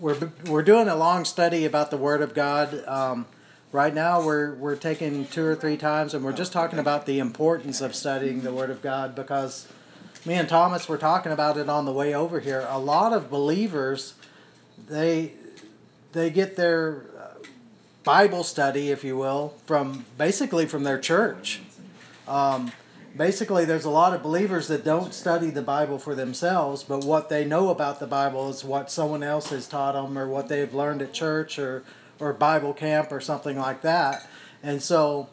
we're we're doing a long study about the Word of God. Um, right now, we're we're taking two or three times, and we're just talking about the importance of studying the Word of God because me and Thomas were talking about it on the way over here. A lot of believers, they they get their uh, Bible study, if you will, from basically from their church. Um, basically there's a lot of believers that don't study the bible for themselves but what they know about the bible is what someone else has taught them or what they've learned at church or or bible camp or something like that. And so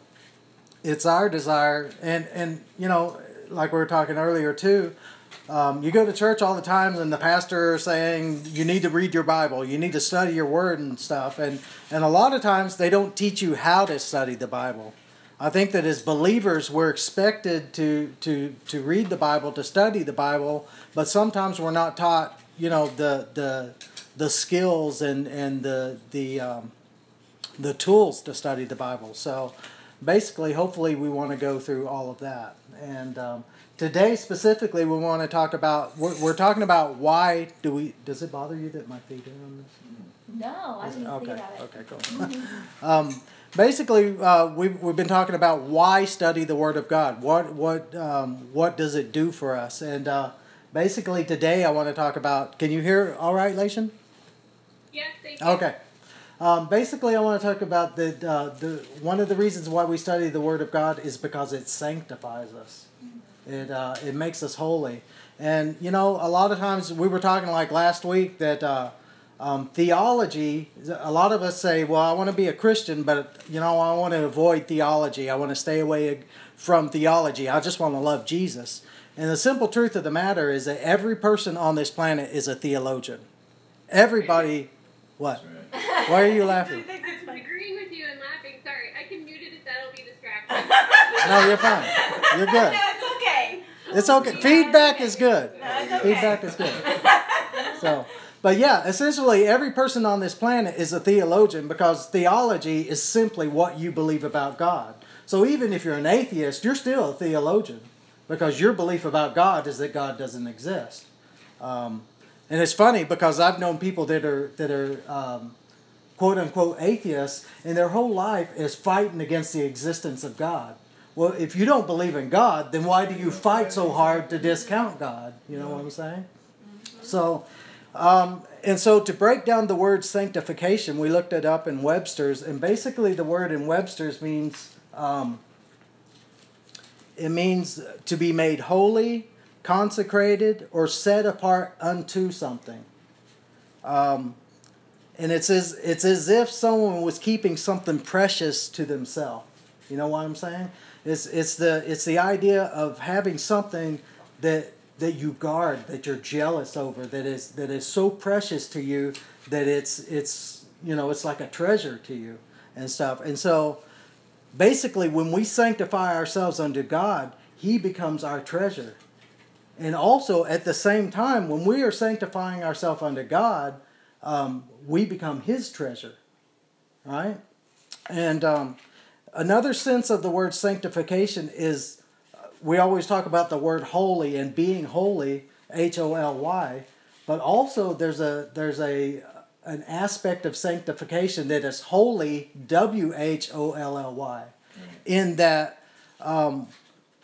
it's our desire and and you know like we were talking earlier too um, you go to church all the time and the pastor is saying you need to read your bible. You need to study your word and stuff. And and a lot of times they don't teach you how to study the bible I think that as believers, we're expected to, to, to read the Bible, to study the Bible, but sometimes we're not taught, you know, the, the, the skills and, and the, the, um, the tools to study the Bible. So basically, hopefully, we want to go through all of that. And um, today, specifically, we want to talk about, we're, we're talking about why do we, does it bother you that my feet are on this? No, I didn't okay, think about it. Okay, cool. um, basically, uh, we've, we've been talking about why study the Word of God. What what um, what does it do for us? And uh, basically, today I want to talk about. Can you hear? All right, Lation. Yeah, thank you. Okay. Um, basically, I want to talk about the, uh, the one of the reasons why we study the Word of God is because it sanctifies us. It uh, it makes us holy, and you know a lot of times we were talking like last week that uh, um, theology. A lot of us say, "Well, I want to be a Christian, but you know I want to avoid theology. I want to stay away from theology. I just want to love Jesus." And the simple truth of the matter is that every person on this planet is a theologian. Everybody, what? Why are you laughing? Agreeing with you and laughing. Sorry, I can mute it if that'll be distracting. No, you're fine. You're good. No, it's okay. It's okay. Feedback is good. No, it's okay. Feedback is good. So, but yeah, essentially every person on this planet is a theologian because theology is simply what you believe about God. So even if you're an atheist, you're still a theologian because your belief about God is that God doesn't exist. Um, and it's funny because I've known people that are that are um, quote unquote atheists, and their whole life is fighting against the existence of God. Well, if you don't believe in God, then why do you fight so hard to discount God? You know what I'm saying? So, um, and so to break down the word sanctification, we looked it up in Webster's, and basically the word in Webster's means um, it means to be made holy, consecrated, or set apart unto something. Um, and it's as it's as if someone was keeping something precious to themselves. You know what I'm saying? It's it's the it's the idea of having something that that you guard, that you're jealous over, that is that is so precious to you that it's it's you know it's like a treasure to you and stuff. And so basically when we sanctify ourselves unto God, He becomes our treasure. And also at the same time, when we are sanctifying ourselves unto God, um, we become His treasure, right? And um, another sense of the word sanctification is we always talk about the word holy and being holy, H O L Y, but also there's a there's a an aspect of sanctification that is holy, W H O L L Y, in that um,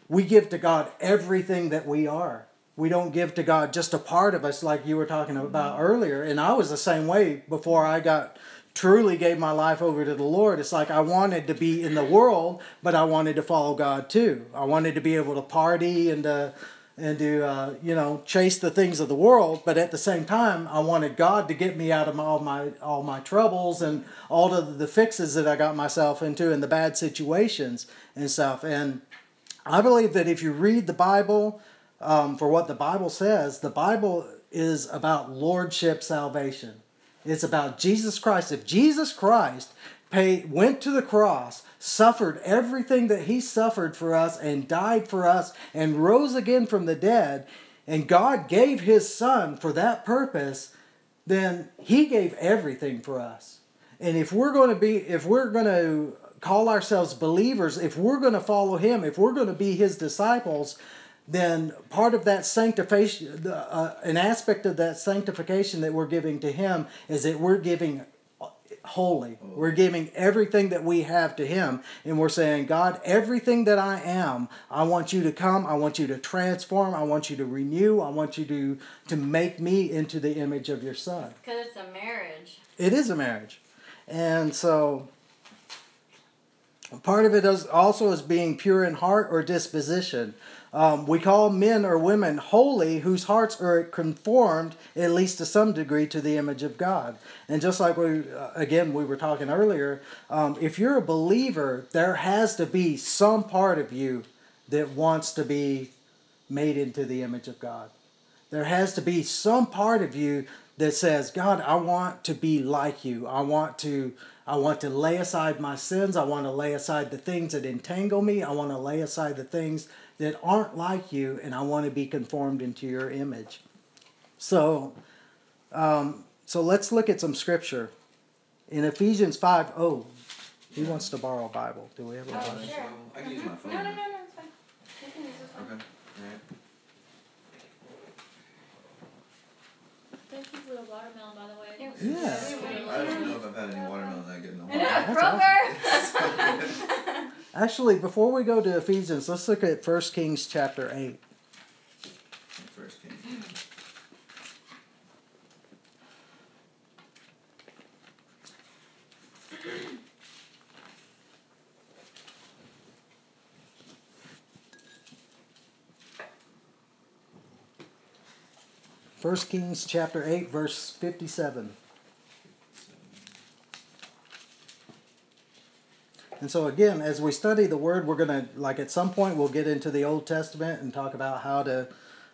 we give to God everything that we are. We don't give to God just a part of us like you were talking about earlier. And I was the same way before I got truly gave my life over to the Lord. It's like I wanted to be in the world, but I wanted to follow God too. I wanted to be able to party and to and to uh, you know chase the things of the world, but at the same time, I wanted God to get me out of my, all my all my troubles and all of the fixes that I got myself into and the bad situations and stuff. And I believe that if you read the Bible um, for what the Bible says, the Bible is about lordship salvation. It's about Jesus Christ. If Jesus Christ paid, went to the cross, suffered everything that he suffered for us, and died for us, and rose again from the dead, and God gave his son for that purpose, then he gave everything for us. And if we're going to be, if we're going to call ourselves believers, if we're going to follow him, if we're going to be his disciples, then part of that sanctification, uh, an aspect of that sanctification that we're giving to Him is that we're giving wholly. We're giving everything that we have to Him, and we're saying, God, everything that I am, I want you to come. I want you to transform. I want you to renew. I want you to to make me into the image of your Son. Because it's a marriage. It is a marriage, and so part of it is also is being pure in heart or disposition. Um, we call men or women holy whose hearts are conformed, at least to some degree, to the image of God. And just like we, uh, again, we were talking earlier, um, if you're a believer, there has to be some part of you that wants to be made into the image of God. There has to be some part of you that says, God, I want to be like you. I want to. I want to lay aside my sins. I want to lay aside the things that entangle me. I want to lay aside the things that aren't like you, and I want to be conformed into your image. So, um, so let's look at some scripture. In Ephesians 5, oh, he wants to borrow a Bible. Do we have a Oh, Bible? sure. I can use my phone. No, no, no, no, it's fine. You can use this one. Okay. Alright. Thank you for the watermelon, by the way. Here. Yeah. I don't know if I've had any watermelon that good in a I know, while. That's Kroger. Actually, before we go to Ephesians, let's look at 1 Kings chapter 8. First king. First Kings chapter 8, verse 57. And so again, as we study the word, we're to like at some point we'll get into the Old Testament and talk about how to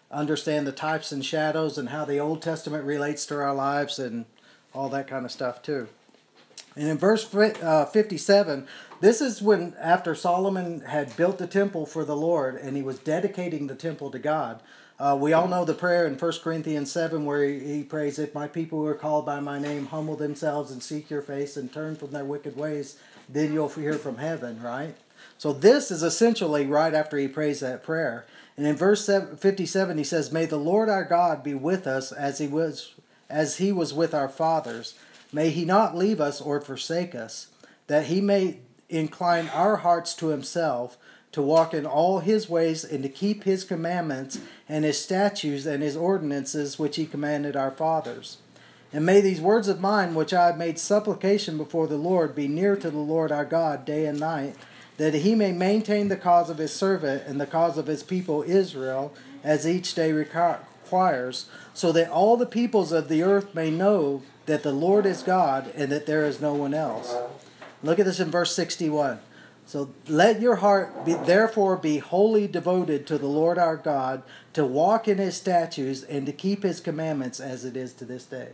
understand the types and shadows and how the Old Testament relates to our lives and all that kind of stuff too. And in verse uh, 57, this is when after Solomon had built the temple for the Lord and he was dedicating the temple to God. Uh, we all know the prayer in 1 Corinthians 7 where he, he prays, If my people who are called by my name humble themselves and seek your face and turn from their wicked ways, then you'll hear from heaven, right? So this is essentially right after he prays that prayer. And in verse 57 he says, "May the Lord our God be with us as he was as he was with our fathers. May he not leave us or forsake us, that he may incline our hearts to himself." To walk in all his ways and to keep his commandments and his statutes and his ordinances which he commanded our fathers. And may these words of mine, which I have made supplication before the Lord, be near to the Lord our God day and night, that he may maintain the cause of his servant and the cause of his people Israel, as each day requires, so that all the peoples of the earth may know that the Lord is God and that there is no one else. Look at this in verse 61. So let your heart be, therefore be wholly devoted to the Lord our God, to walk in his statutes and to keep his commandments as it is to this day.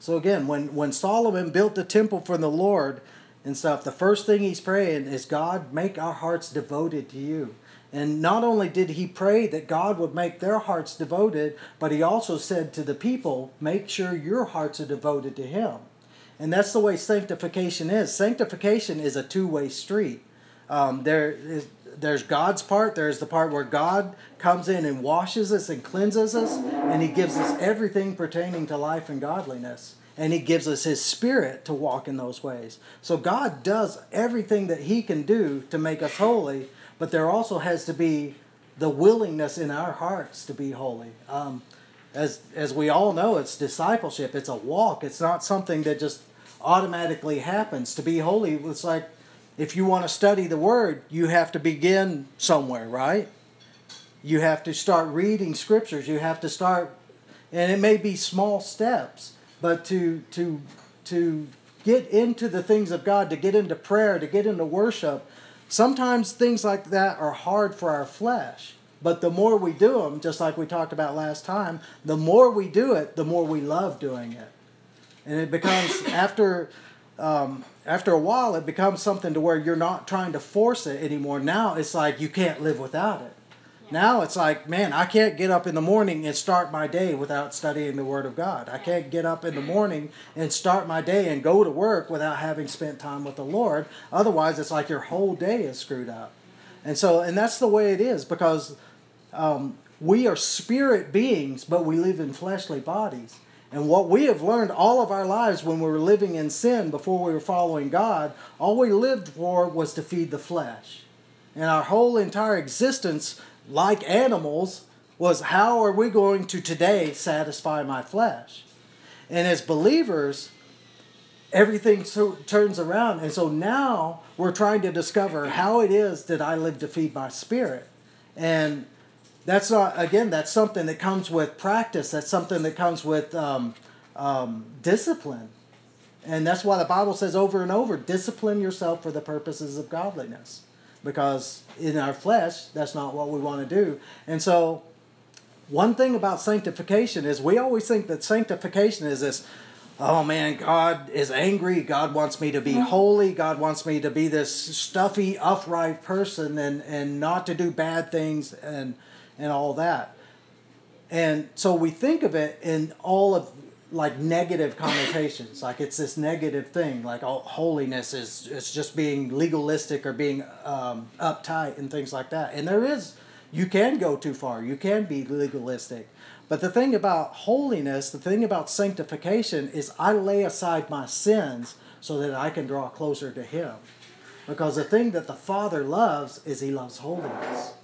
So again, when, when Solomon built the temple for the Lord and stuff, the first thing he's praying is God, make our hearts devoted to you. And not only did he pray that God would make their hearts devoted, but he also said to the people, make sure your hearts are devoted to him. And that's the way sanctification is. Sanctification is a two way street. Um, there is, there's God's part, there's the part where God comes in and washes us and cleanses us, and He gives us everything pertaining to life and godliness. And He gives us His Spirit to walk in those ways. So God does everything that He can do to make us holy, but there also has to be the willingness in our hearts to be holy. Um, as as we all know, it's discipleship. It's a walk. It's not something that just automatically happens. To be holy, it's like if you want to study the Word, you have to begin somewhere, right? You have to start reading scriptures. You have to start, and it may be small steps, but to to to get into the things of God, to get into prayer, to get into worship. Sometimes things like that are hard for our flesh. But the more we do them, just like we talked about last time, the more we do it, the more we love doing it. And it becomes, after, um, after a while, it becomes something to where you're not trying to force it anymore. Now it's like you can't live without it. Now it's like, man, I can't get up in the morning and start my day without studying the Word of God. I can't get up in the morning and start my day and go to work without having spent time with the Lord. Otherwise, it's like your whole day is screwed up. And so, and that's the way it is because um, we are spirit beings, but we live in fleshly bodies. And what we have learned all of our lives when we were living in sin before we were following God, all we lived for was to feed the flesh. And our whole entire existence, like animals, was how are we going to today satisfy my flesh? And as believers, everything so, turns around. And so now we're trying to discover how it is that I live to feed my spirit. And that's not, again, that's something that comes with practice. That's something that comes with um, um, discipline. And that's why the Bible says over and over discipline yourself for the purposes of godliness. Because in our flesh, that's not what we want to do. And so, one thing about sanctification is we always think that sanctification is this oh man, God is angry. God wants me to be holy. God wants me to be this stuffy, upright person and, and not to do bad things and, and all that. And so we think of it in all of like negative connotations, like it's this negative thing, like oh, holiness is it's just being legalistic or being um, uptight and things like that. And there is, you can go too far. You can be legalistic. But the thing about holiness, the thing about sanctification is I lay aside my sins so that I can draw closer to Him. Because the thing that the Father loves is He loves holiness.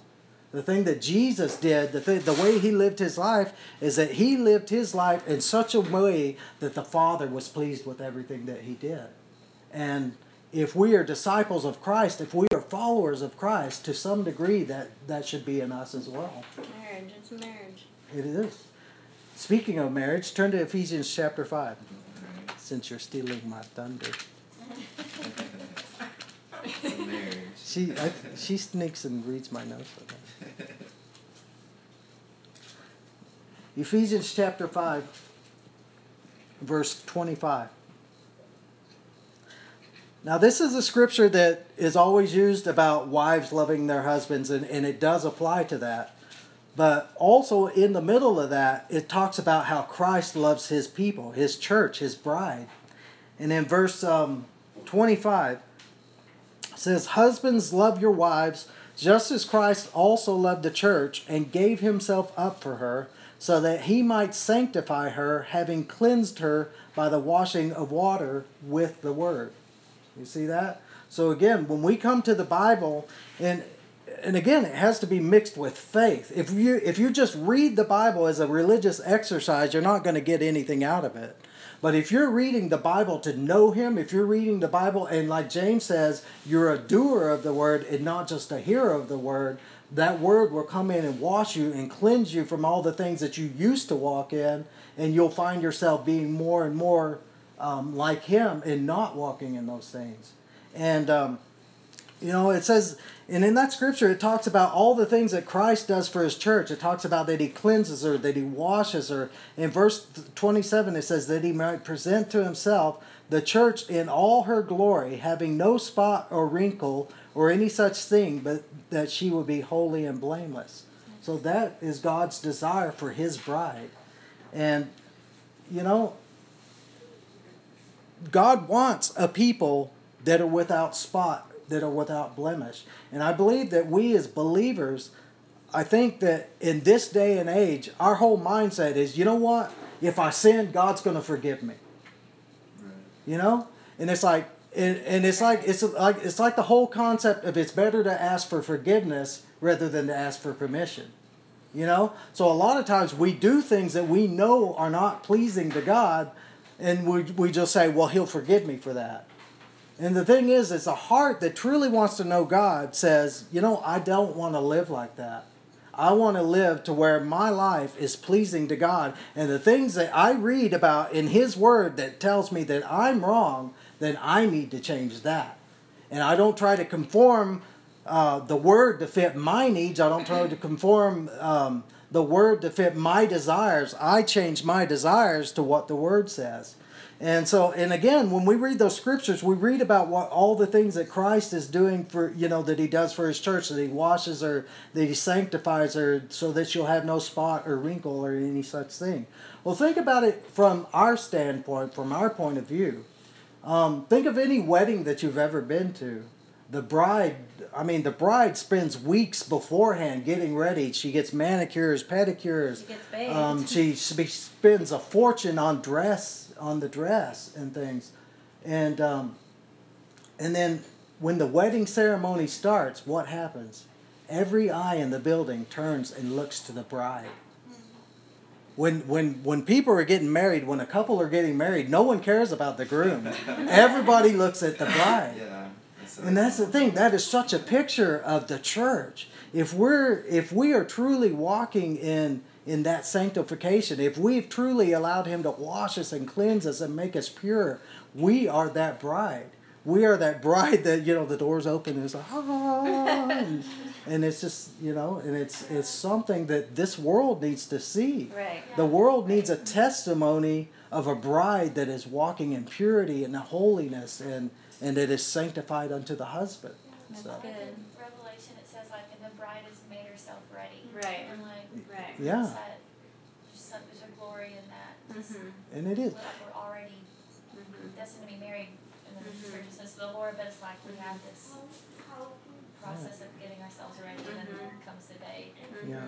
The thing that Jesus did, the, thing, the way He lived His life, is that He lived His life in such a way that the Father was pleased with everything that He did. And if we are disciples of Christ, if we are followers of Christ, to some degree, that, that should be in us as well. Marriage, it's marriage. It is. Speaking of marriage, turn to Ephesians chapter 5, since you're stealing my thunder. Marriage. She, I, she sneaks and reads my notes. with me. Ephesians chapter 5, verse 25. Now, this is a scripture that is always used about wives loving their husbands, and, and it does apply to that. But also in the middle of that, it talks about how Christ loves his people, his church, his bride. And in verse um, 25, it says, Husbands, love your wives, just as Christ also loved the church and gave himself up for her, so that he might sanctify her, having cleansed her by the washing of water with the word. You see that? So again, when we come to the Bible, and and again, it has to be mixed with faith. If you if you just read the Bible as a religious exercise, you're not going to get anything out of it. But if you're reading the Bible to know Him, if you're reading the Bible and like James says, you're a doer of the word and not just a hearer of the word, that word will come in and wash you and cleanse you from all the things that you used to walk in, and you'll find yourself being more and more um, like Him and not walking in those things. And um, you know, it says, and in that scripture, it talks about all the things that Christ does for his church. It talks about that he cleanses her, that he washes her. In verse 27, it says that he might present to himself the church in all her glory, having no spot or wrinkle or any such thing, but that she would be holy and blameless. So that is God's desire for his bride. And, you know, God wants a people that are without spot, that are without blemish. And I believe that we as believers, I think that in this day and age, our whole mindset is, you know what? If I sin, God's going to forgive me. Right. You know? And it's like and, and it's like it's like it's like the whole concept of it's better to ask for forgiveness rather than to ask for permission. You know? So a lot of times we do things that we know are not pleasing to God and we, we just say, well, he'll forgive me for that. And the thing is, it's a heart that truly wants to know God says, you know, I don't want to live like that. I want to live to where my life is pleasing to God. And the things that I read about in His Word that tells me that I'm wrong, then I need to change that. And I don't try to conform uh, the Word to fit my needs. I don't try to conform um, the Word to fit my desires. I change my desires to what the Word says. And so, and again, when we read those scriptures, we read about what all the things that Christ is doing for, you know, that he does for his church, that he washes her, that he sanctifies her so that she'll have no spot or wrinkle or any such thing. Well, think about it from our standpoint, from our point of view. Um, think of any wedding that you've ever been to. The bride i mean the bride spends weeks beforehand getting ready. She gets manicures pedicures. She gets bathed. um, she, she spends a fortune on dress on the dress and things. And um, and then when the wedding ceremony starts what happens? Every eye in the building turns and looks to the bride. When when when people are getting married when a couple are getting married no one cares about the groom. Everybody looks at the bride. Yeah. That's and that's the thing. That is such a picture of the church. If we're if we are truly walking in in that sanctification, if we've truly allowed him to wash us and cleanse us and make us pure, we are that bride. We are that bride that you know the doors open and it's like ah, and, and it's just you know and it's it's something that this world needs to see. Right. The world needs a testimony of a bride that is walking in purity and holiness and and it is sanctified unto the husband. That's So, good. Revelation, it says like, and the bride has made herself ready. Right. And like, Right. yeah, there's that, there's, some, there's a glory in that. Mm-hmm. and it is. Like we're already Mm-hmm. destined to be married in the Mhm. church says the Lord, but it's like we have this process of getting ourselves ready, and then Mhm. comes the day. Yeah.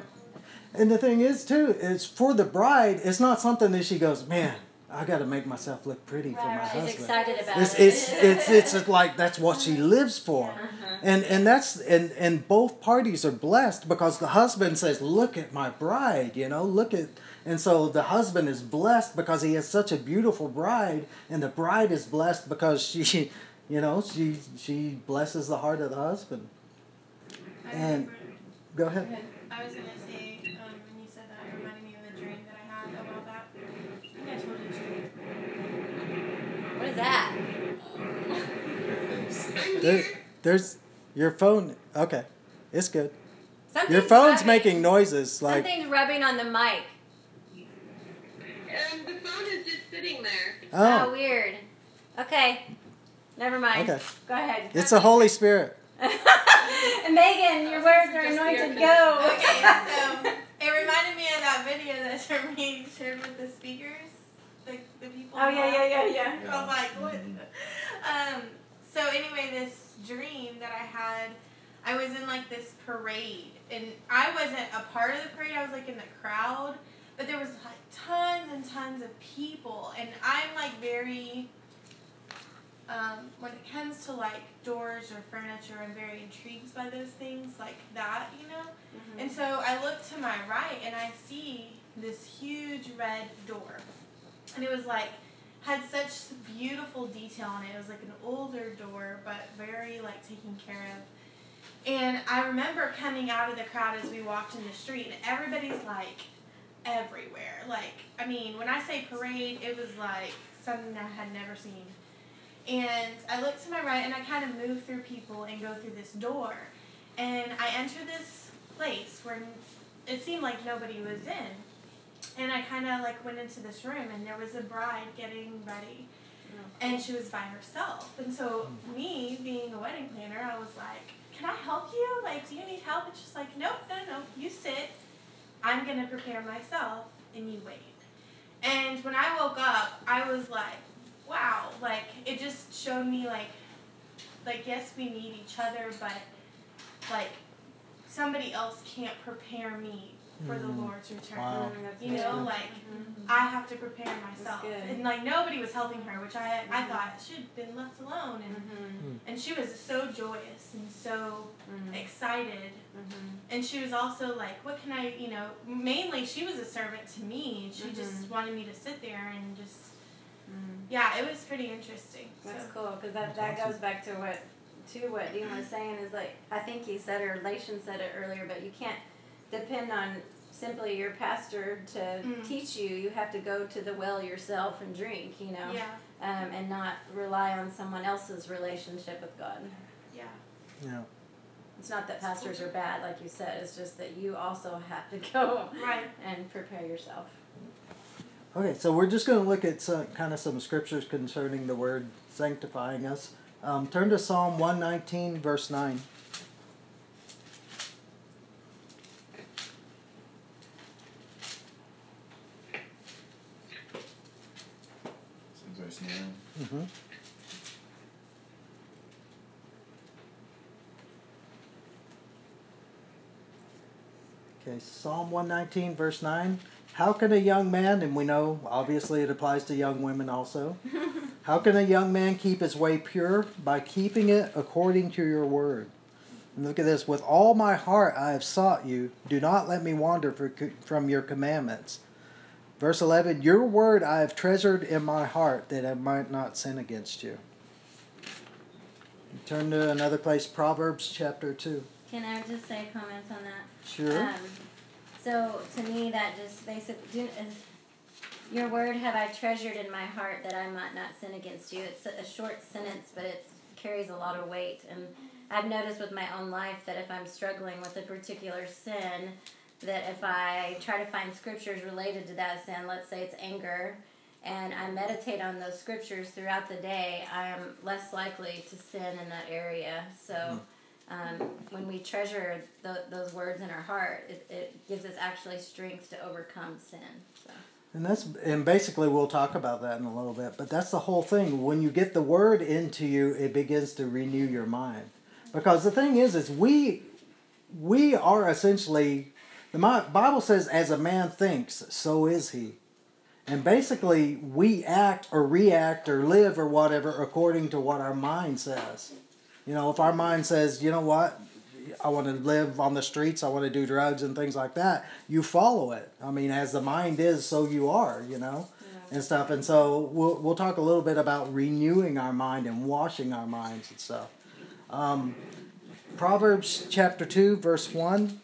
And the thing is too, is for the bride, it's not something that she goes, man, I got to make myself look pretty for Right, my right. She's husband. excited about It's, it. it's it's it's it's like that's what she lives for. Uh-huh. And and that's and and both parties are blessed because the husband says, "Look at my bride," you know, look at and so the husband is blessed because he has such a beautiful bride and the bride is blessed because she you know, she she blesses the heart of the husband. I And- remember, Go ahead. I was gonna say, um, when you said that, it reminded me of the dream that I had a while back. I think I told you the dream. What is that? There, there's your phone. Okay. It's good. Something's Your phone's rubbing- making noises like Something's rubbing on the mic. Um, the phone is just sitting there. Oh, Oh, weird. Okay. Never mind. Okay. Go ahead. it's the Holy Spirit. Megan, your words are Just anointed. Go. Okay, so it reminded me of that video that Jermaine shared with the speakers, the, the people. Oh yeah, yeah, yeah, yeah. I was like, what? Um, so anyway, this dream that I had, I was in like this parade, and I wasn't a part of the parade. I was like in the crowd, but there was like tons and tons of people, and I'm like very. Um, when it comes to like doors or furniture, I'm very intrigued by those things like that, you know. And so I look to my right and I see this huge red door. And it was like had such beautiful detail on it. It was like an older door but very like taken care of. And I remember coming out of the crowd as we walked in the street and everybody's like everywhere. Like I mean, when I say parade, it was like something I had never seen. And I look to my right and I kind of move through people and go through this door. And I enter this place where it seemed like nobody was in. And I kind of like went into this room and there was a bride getting ready. And she was by herself. And so mm-hmm. me being a wedding planner, I was like, "Can I help you? Like, do you need help?" And she's like, "Nope, no, no. You sit. I'm going to prepare myself and you wait." And when I woke up, I was like, "Wow, like it just showed me like like yes, we need each other, but like somebody else can't prepare me for the Mhm. Lord's return. Wow. You know, like Mm-hmm. I have to prepare myself. And like nobody was helping her, which I I thought she'd been left alone and Mm-hmm. and she was so joyous and so excited. Mm-hmm. And she was also like, what can I, you know, mainly she was a servant to me and she just Mhm. wanted me to sit there and just Mm-hmm. yeah, it was pretty interesting. That's so. cool because that, that goes back to what to what Dean was saying is like I think he said or Lation said it earlier, but you can't depend on simply your pastor to Mm. teach you. You have to go to the well yourself and drink, you know, Yeah, um, and not rely on someone else's relationship with God. yeah. Yeah. It's not that pastors are bad, like you said. It's just that you also have to go Right. and prepare yourself. Okay, so we're just going to look at some, kind of some scriptures concerning the word sanctifying us. Um, turn to Psalm 119, verse 9. Mm-hmm. Okay, Psalm 119, verse 9. How can a young man, and we know obviously it applies to young women also, how can a young man keep his way pure? By keeping it according to your word. And look at this with all my heart I have sought you. Do not let me wander from your commandments. Verse 11 Your word I have treasured in my heart that I might not sin against you. Turn to another place, Proverbs chapter 2. Can I just say comments on that? Sure. Um, so to me, that just basically, is, your word have I treasured in my heart that I might not sin against you. It's a short sentence, but it carries a lot of weight. And I've noticed with my own life that if I'm struggling with a particular sin, that if I try to find scriptures related to that sin, let's say it's anger, and I meditate on those scriptures throughout the day, I am less likely to sin in that area. So um, when we treasure the, those words in our heart, it, it gives us actually strength to overcome sin. So. And that's and basically we'll talk about that in a little bit. But that's the whole thing. When you get the word into you, it begins to renew your mind. Because the thing is, is we we are essentially the Bible says, "As a man thinks, so is he." And basically, we act or react or live or whatever according to what our mind says. You know, if our mind says, you know what, I want to live on the streets, I want to do drugs and things like that, you follow it. I mean, as the mind is, so you are, you know, yeah. and stuff. And so we'll, we'll talk a little bit about renewing our mind and washing our minds and stuff. Um, Proverbs chapter 2, verse 1.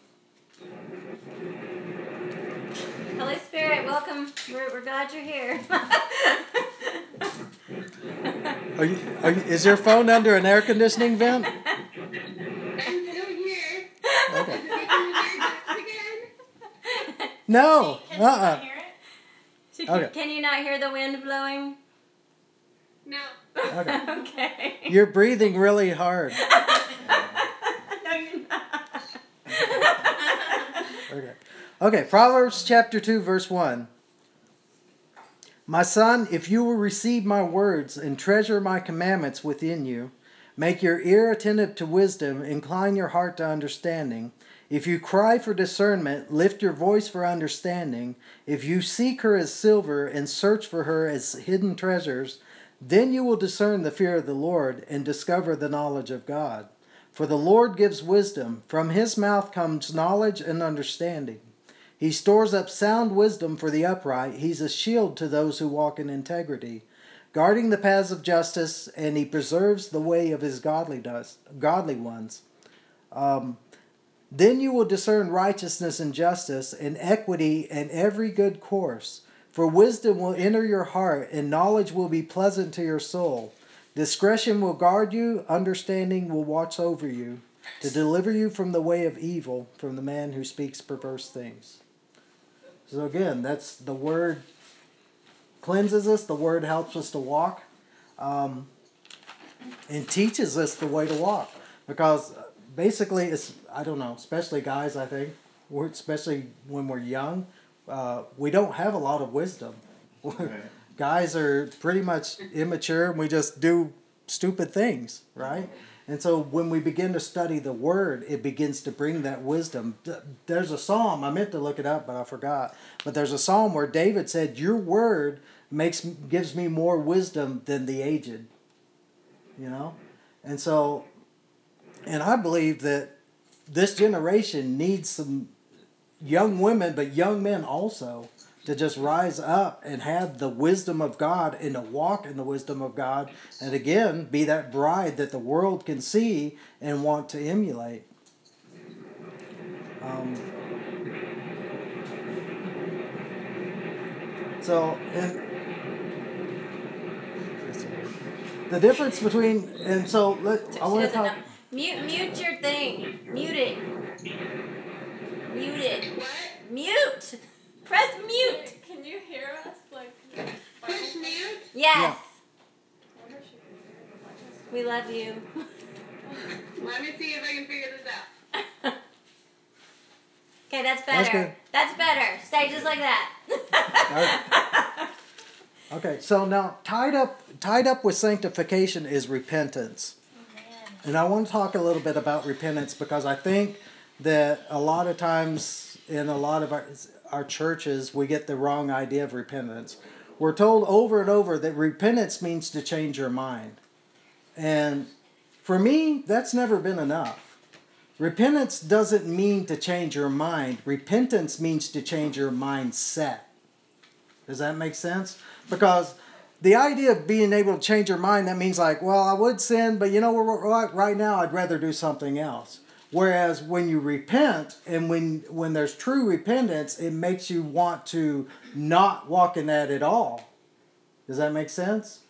Holy Spirit, welcome. We're, we're glad you're here. are you, are you, is your phone under an air conditioning vent? I'm still here. Okay. No. Can uh uh Okay. Can you not hear the wind blowing? No. Okay. okay. You're breathing really hard. no, you're not. Okay. Okay, Proverbs chapter 2, verse 1. My son, if you will receive my words and treasure my commandments within you, make your ear attentive to wisdom, incline your heart to understanding. If you cry for discernment, lift your voice for understanding. If you seek her as silver and search for her as hidden treasures, then you will discern the fear of the Lord and discover the knowledge of God. For the Lord gives wisdom, from his mouth comes knowledge and understanding. He stores up sound wisdom for the upright. He's a shield to those who walk in integrity, guarding the paths of justice, and he preserves the way of his godly, does, godly ones. Um, then you will discern righteousness and justice, and equity and every good course. For wisdom will enter your heart, and knowledge will be pleasant to your soul. Discretion will guard you, understanding will watch over you, to deliver you from the way of evil, from the man who speaks perverse things. So again, that's the word cleanses us. The word helps us to walk, um, and teaches us the way to walk. Because basically, it's I don't know, especially guys. I think, we're, especially when we're young, uh, we don't have a lot of wisdom. Right. guys are pretty much immature, and we just do stupid things, right? And so when we begin to study the word, it begins to bring that wisdom. There's a psalm, I meant to look it up, but I forgot. But there's a psalm where David said, Your word makes gives me more wisdom than the aged. You know? And so and I believe that this generation needs some young women, but young men also, to just rise up and have the wisdom of God and to walk in the wisdom of God and again be that bride that the world can see and want to emulate. Um, so, and the difference between and so let I want to talk. Mute, mute your thing. Mute it. Mute it. What? Mute. Press mute. Can you hear us? Like, Push mute? Yes. We love you. Let me see if I can figure this out. Okay, that's That's better. good. That's, better. Stay just like that. Okay, so now tied up tied up with sanctification is repentance. And I want to talk a little bit about repentance because I think that a lot of times in a lot of our, our churches, we get the wrong idea of repentance. We're told over and over that repentance means to change your mind. And for me, that's never been enough. Repentance doesn't mean to change your mind, repentance means to change your mindset. Does that make sense? Because the idea of being able to change your mind, that means like, well, I would sin, but you know, right, right now I'd rather do something else. Whereas when you repent and when when there's true repentance, it makes you want to not walk in that at all. Does that make sense?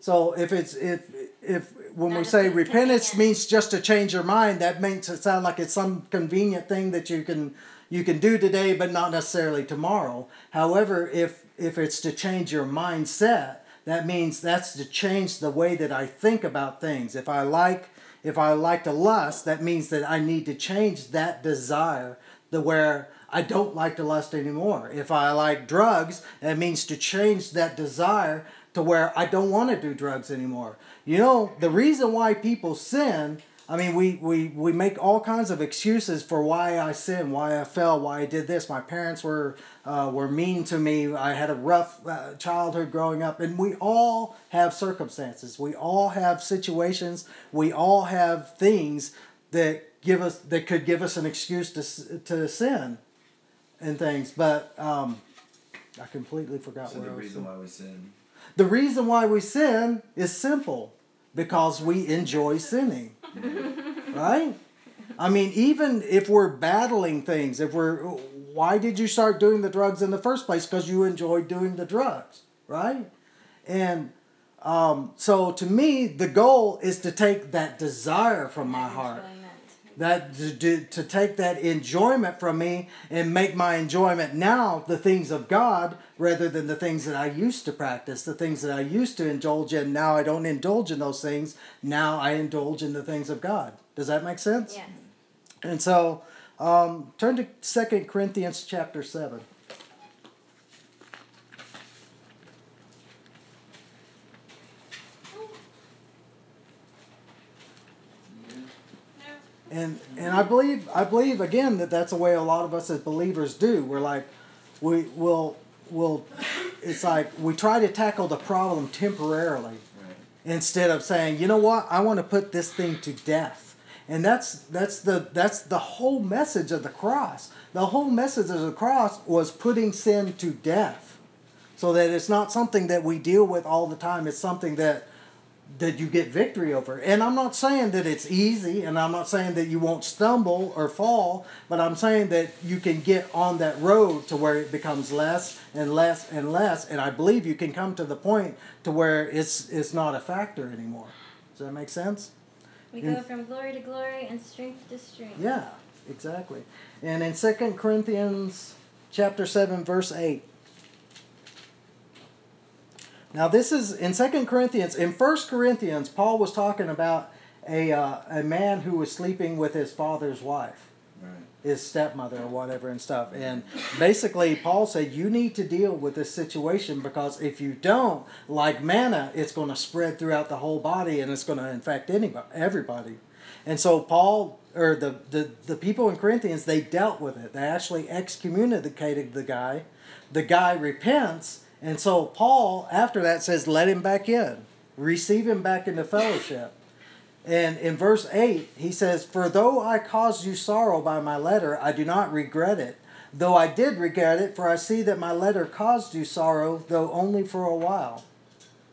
So if it's if if when Not we say repentance means just to change your mind, that makes it sound like it's some convenient thing that you can you can do today, but not necessarily tomorrow. However, if if it's to change your mindset, that means that's to change the way that I think about things. If I like if I like to lust, that means that I need to change that desire the where I don't like to lust anymore. If I like drugs, that means to change that desire to where I don't want to do drugs anymore. You know, the reason why people sin, I mean, we, we, we make all kinds of excuses for why I sinned, why I fell, why I did this. My parents were, uh, were mean to me. I had a rough uh, childhood growing up. And we all have circumstances. We all have situations. We all have things that give us that could give us an excuse to, to sin and things. But um, I completely forgot So the reason why we sin. The reason why we sin is simple because we enjoy sinning. right? I mean, even if we're battling things, if we're why did you start doing the drugs in the first place? Because you enjoyed doing the drugs, right? And um, so to me, the goal is to take that desire from my heart Enjoyment. That to, to, to take that enjoyment from me and make my enjoyment now the things of God rather than the things that I used to practice, the things that I used to indulge in. Now I don't indulge in those things. Now I indulge in the things of God. Does that make sense? Yes. And so, um, turn to Second Corinthians chapter 7. And and I believe I believe again that that's the way a lot of us as believers do. We're like, we will will, it's like we try to tackle the problem temporarily Right. instead of saying, you know what, I want to put this thing to death. And that's that's the that's the whole message of the cross. The whole message of the cross was putting sin to death. So that it's not something that we deal with all the time. It's something that that you get victory over. And I'm not saying that it's easy, and I'm not saying that you won't stumble or fall, but I'm saying that you can get on that road to where it becomes less and less and less. And I believe you can come to the point to where it's it's not a factor anymore. Does that make sense? We go from glory to glory and strength to strength. Yeah, exactly. And in 2 Corinthians chapter 7 verse 8. Now this is in 2 Corinthians in 1 Corinthians Paul was talking about a uh, a man who was sleeping with his father's wife, Right. his stepmother or whatever and stuff. And basically Paul said you need to deal with this situation because if you don't, like manna, it's going to spread throughout the whole body and it's going to infect anybody, everybody. And so Paul or the, the, the people in Corinthians, they dealt with it. They actually excommunicated the guy. The guy repents, and so Paul after that says, Let him back in. Receive him back into fellowship. And in verse 8, he says, For though I caused you sorrow by my letter, I do not regret it. Though I did regret it, for I see that my letter caused you sorrow, though only for a while.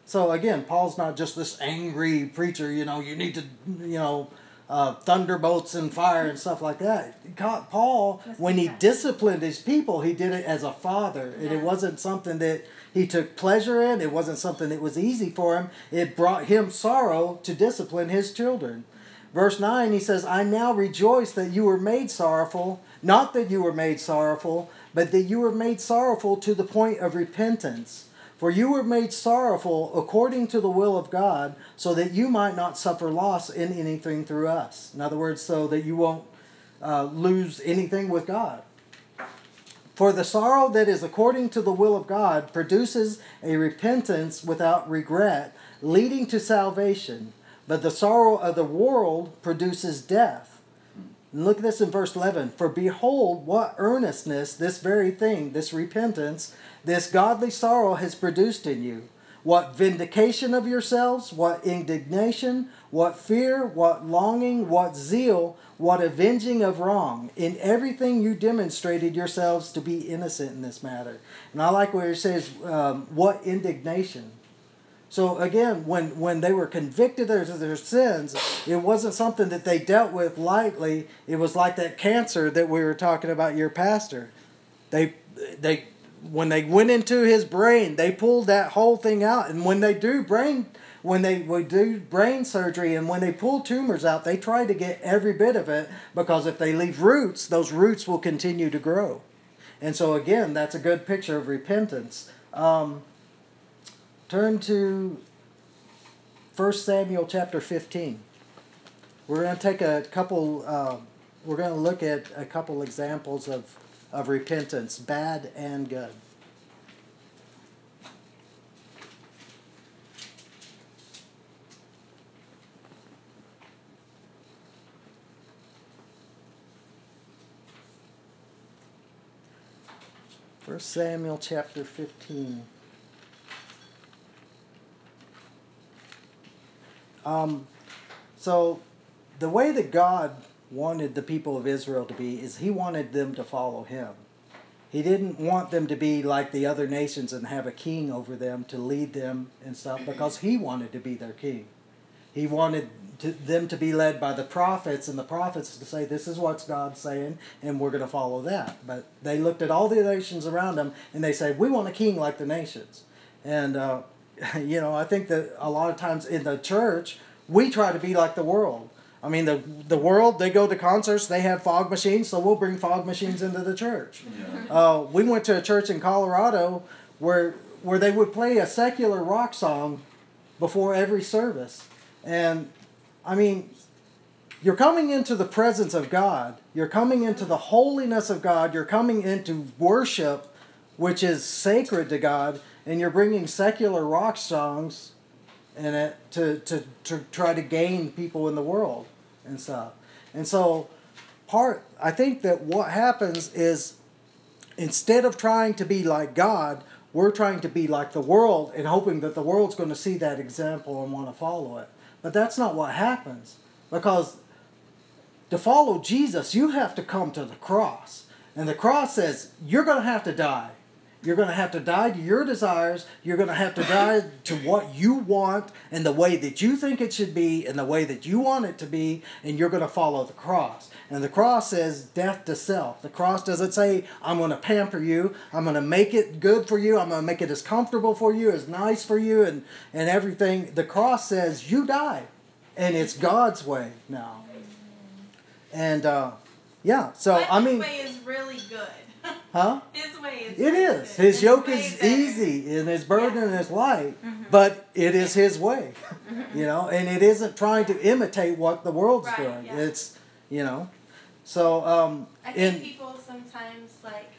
So again, Paul's not just this angry preacher, you know, you need to, you know, uh, thunderbolts and fire and stuff like that. God- Paul, when he disciplined his people, he did it as a father. And it wasn't something that he took pleasure in, it wasn't something that was easy for him. It brought him sorrow to discipline his children. Verse 9, he says, I now rejoice that you were made sorrowful, not that you were made sorrowful, but that you were made sorrowful to the point of repentance. For you were made sorrowful according to the will of God, so that you might not suffer loss in anything through us. In other words, so that you won't uh, lose anything with God. For the sorrow that is according to the will of God produces a repentance without regret, leading to salvation. But the sorrow of the world produces death. Look at this in verse 11. For behold, what earnestness this very thing, this repentance, this godly sorrow has produced in you. What vindication of yourselves, what indignation, what fear, what longing, what zeal, what avenging of wrong. In everything you demonstrated yourselves to be innocent in this matter. And I like where it says, um, what indignation. So again, when, when they were convicted of their sins, it wasn't something that they dealt with lightly. It was like that cancer that we were talking about your pastor. They they when they went into his brain, they pulled that whole thing out. And when they do brain when they would do brain surgery and when they pull tumors out, they try to get every bit of it because if they leave roots, those roots will continue to grow. And so again, that's a good picture of repentance. Um, turn to 1 Samuel chapter 15. We're going to take a couple, uh, we're going to look at a couple examples of, of repentance, bad and good. First Samuel chapter 15. Um, so, the way that God wanted the people of Israel to be is He wanted them to follow Him. He didn't want them to be like the other nations and have a king over them to lead them and stuff because He wanted to be their king. He wanted to, them to be led by the prophets and the prophets to say, This is what God's saying, and we're going to follow that. But they looked at all the nations around them and they said, We want a king like the nations. And uh, you know, I think that a lot of times in the church, we try to be like the world. I mean, the the world they go to concerts, they have fog machines, so we'll bring fog machines into the church. Yeah. Uh, we went to a church in Colorado where where they would play a secular rock song before every service, and I mean, you're coming into the presence of God. You're coming into the holiness of God. You're coming into worship, which is sacred to God, and you're bringing secular rock songs in it to, to, to try to gain people in the world and stuff. And so, part I think that what happens is instead of trying to be like God, we're trying to be like the world and hoping that the world's going to see that example and want to follow it. But that's not what happens because to follow Jesus, you have to come to the cross. And the cross says you're going to have to die. You're going to have to die to your desires. You're going to have to die to what you want and the way that you think it should be and the way that you want it to be. And you're going to follow the cross. And the cross says death to self. The cross doesn't say, I'm going to pamper you. I'm going to make it good for you. I'm going to make it as comfortable for you, as nice for you, and, and everything. The cross says you die. And it's God's way now. And uh, yeah, so But I his mean, way is really good. Huh? His way is. It is. good. His yoke is easy and his burden Yeah. is light, but it is his way. You know, and it isn't trying to imitate what the world's Right, doing. yeah. It's, you know, so um, I think in people sometimes like,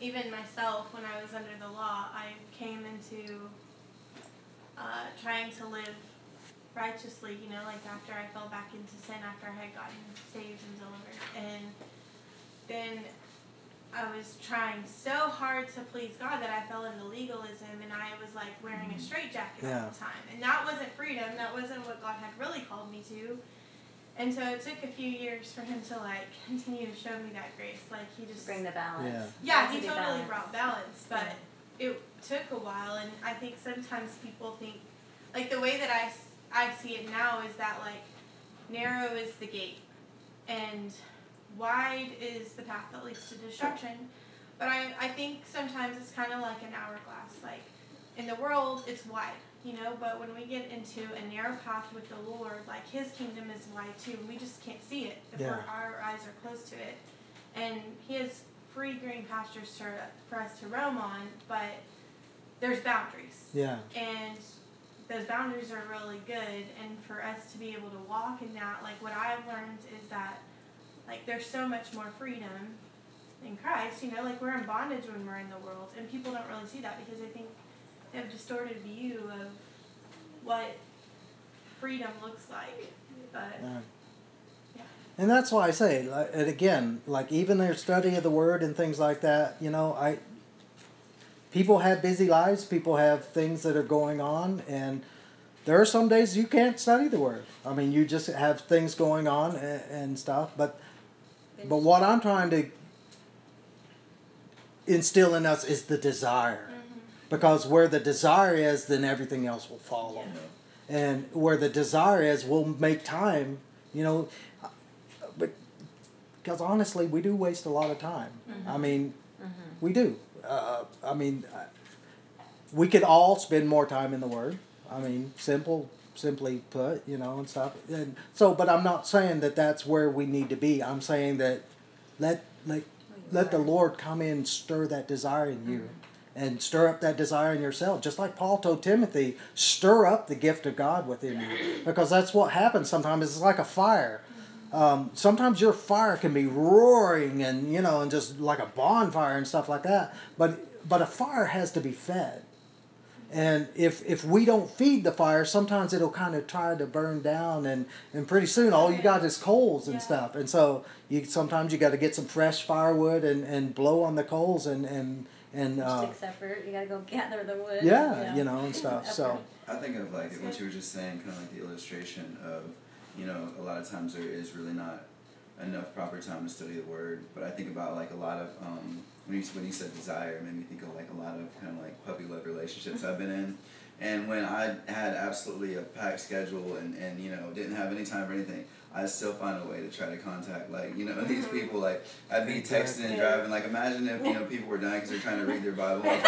even myself, when I was under the law, I came into uh, trying to live righteously. You know, like after I fell back into sin, after I had gotten saved and delivered, and then I was trying so hard to please God that I fell into legalism, and I was like wearing a mm-hmm. straitjacket Yeah. all the time, and that wasn't freedom. That wasn't what God had really called me to. And so it took a few years for him to like continue to show me that grace. Like he just Bring the balance. Yeah. yeah, he to totally balanced. brought balance, but it took a while, and I think sometimes people think, like the way that I I see it now is that like narrow is the gate, and wide is the path that leads to destruction. But I, I think sometimes it's kind of like an hourglass. Like in the world, it's wide, you know, but when we get into a narrow path with the Lord, like His kingdom is wide too. We just can't see it if Yeah. our eyes are closed to it. And He has free green pastures to, for us to roam on, but there's boundaries. yeah, And those boundaries are really good. And for us to be able to walk in that, like what I've learned is that, like, there's so much more freedom in Christ. You know, like we're in bondage when we're in the world, and people don't really see that because I think they have a distorted view of what freedom looks like. But yeah. And that's why I say, like, and again, like even their study of the word and things like that, you know, I people have busy lives, people have things that are going on, and there are some days you can't study the word. I mean, you just have things going on and, and stuff. But but what I'm trying to instill in us is the desire, mm-hmm. because where the desire is, then everything else will follow. And where the desire is we'll make time you know. But because honestly we do waste a lot of time. Mm-hmm. I mean mm-hmm. we do. Uh, i mean we could all spend more time in the word. I mean simple simply put you know and stuff and so but i'm not saying that that's where we need to be i'm saying that let let let the lord come in and stir that desire in you and stir up that desire in yourself. Just like Paul told Timothy, stir up the gift of God within you. Because that's what happens sometimes. It's like a fire. Um, sometimes your fire can be roaring and, you know, and just like a bonfire and stuff like that. But, but a fire has to be fed. And if, if we don't feed the fire, sometimes it'll kind of try to burn down, and, and pretty soon all you got is coals and Yeah. stuff. And so you sometimes you got to get some fresh firewood and, and blow on the coals and and and uh, takes effort. You gotta go gather the wood. yeah, you know, and stuff. So I think of like what you were just saying, kind of like the illustration of, you know, a lot of times there is really not enough proper time to study the word. But I think about like a lot of um, when you when you said desire, it made me think of like a lot of kind of like puppy love relationships I've been in. And when I had absolutely a packed schedule and, and you know didn't have any time for anything, I still find a way to try to contact like you know these mm-hmm. people. Like I'd be texting and driving. Like imagine if you know people were dying because they're trying to read their Bible. they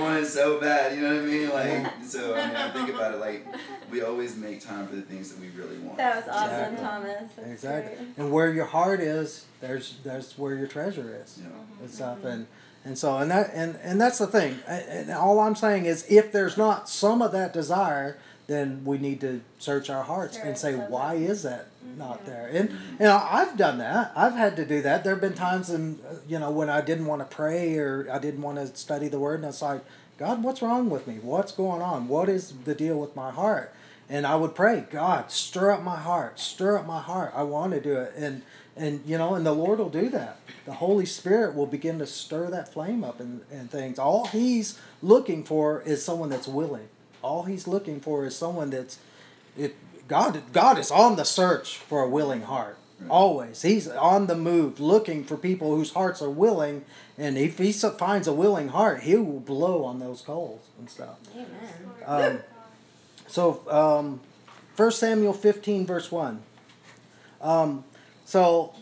want it so bad, you know what I mean? Like so. I mean, I think about it like we always make time for the things that we really want. That was awesome, Exactly. Thomas. That's exactly, great. and where your heart is, there's there's where your treasure is. You know. and stuff and and so and that and and that's the thing and and all i'm saying is if there's not some of that desire then we need to search our hearts and say why that- is that not there? And you know i've done that. I've had to do that. There have been times in uh, you know when i didn't want to pray or i didn't want to study the word and it's like god what's wrong with me? What's going on? What is the deal with my heart? And i would pray god stir up my heart. Stir up my heart. I want to do it. And and you know and the lord will do that. The holy spirit will begin to stir that flame up and, and things. All he's looking for is someone that's willing all he's looking for is someone that's it god god is on the search for a willing heart Right. always he's on the move looking for people whose hearts are willing and if he finds a willing heart he will blow on those coals and stuff Amen. um, so, um, 1 Samuel 15, verse 1. Um, so,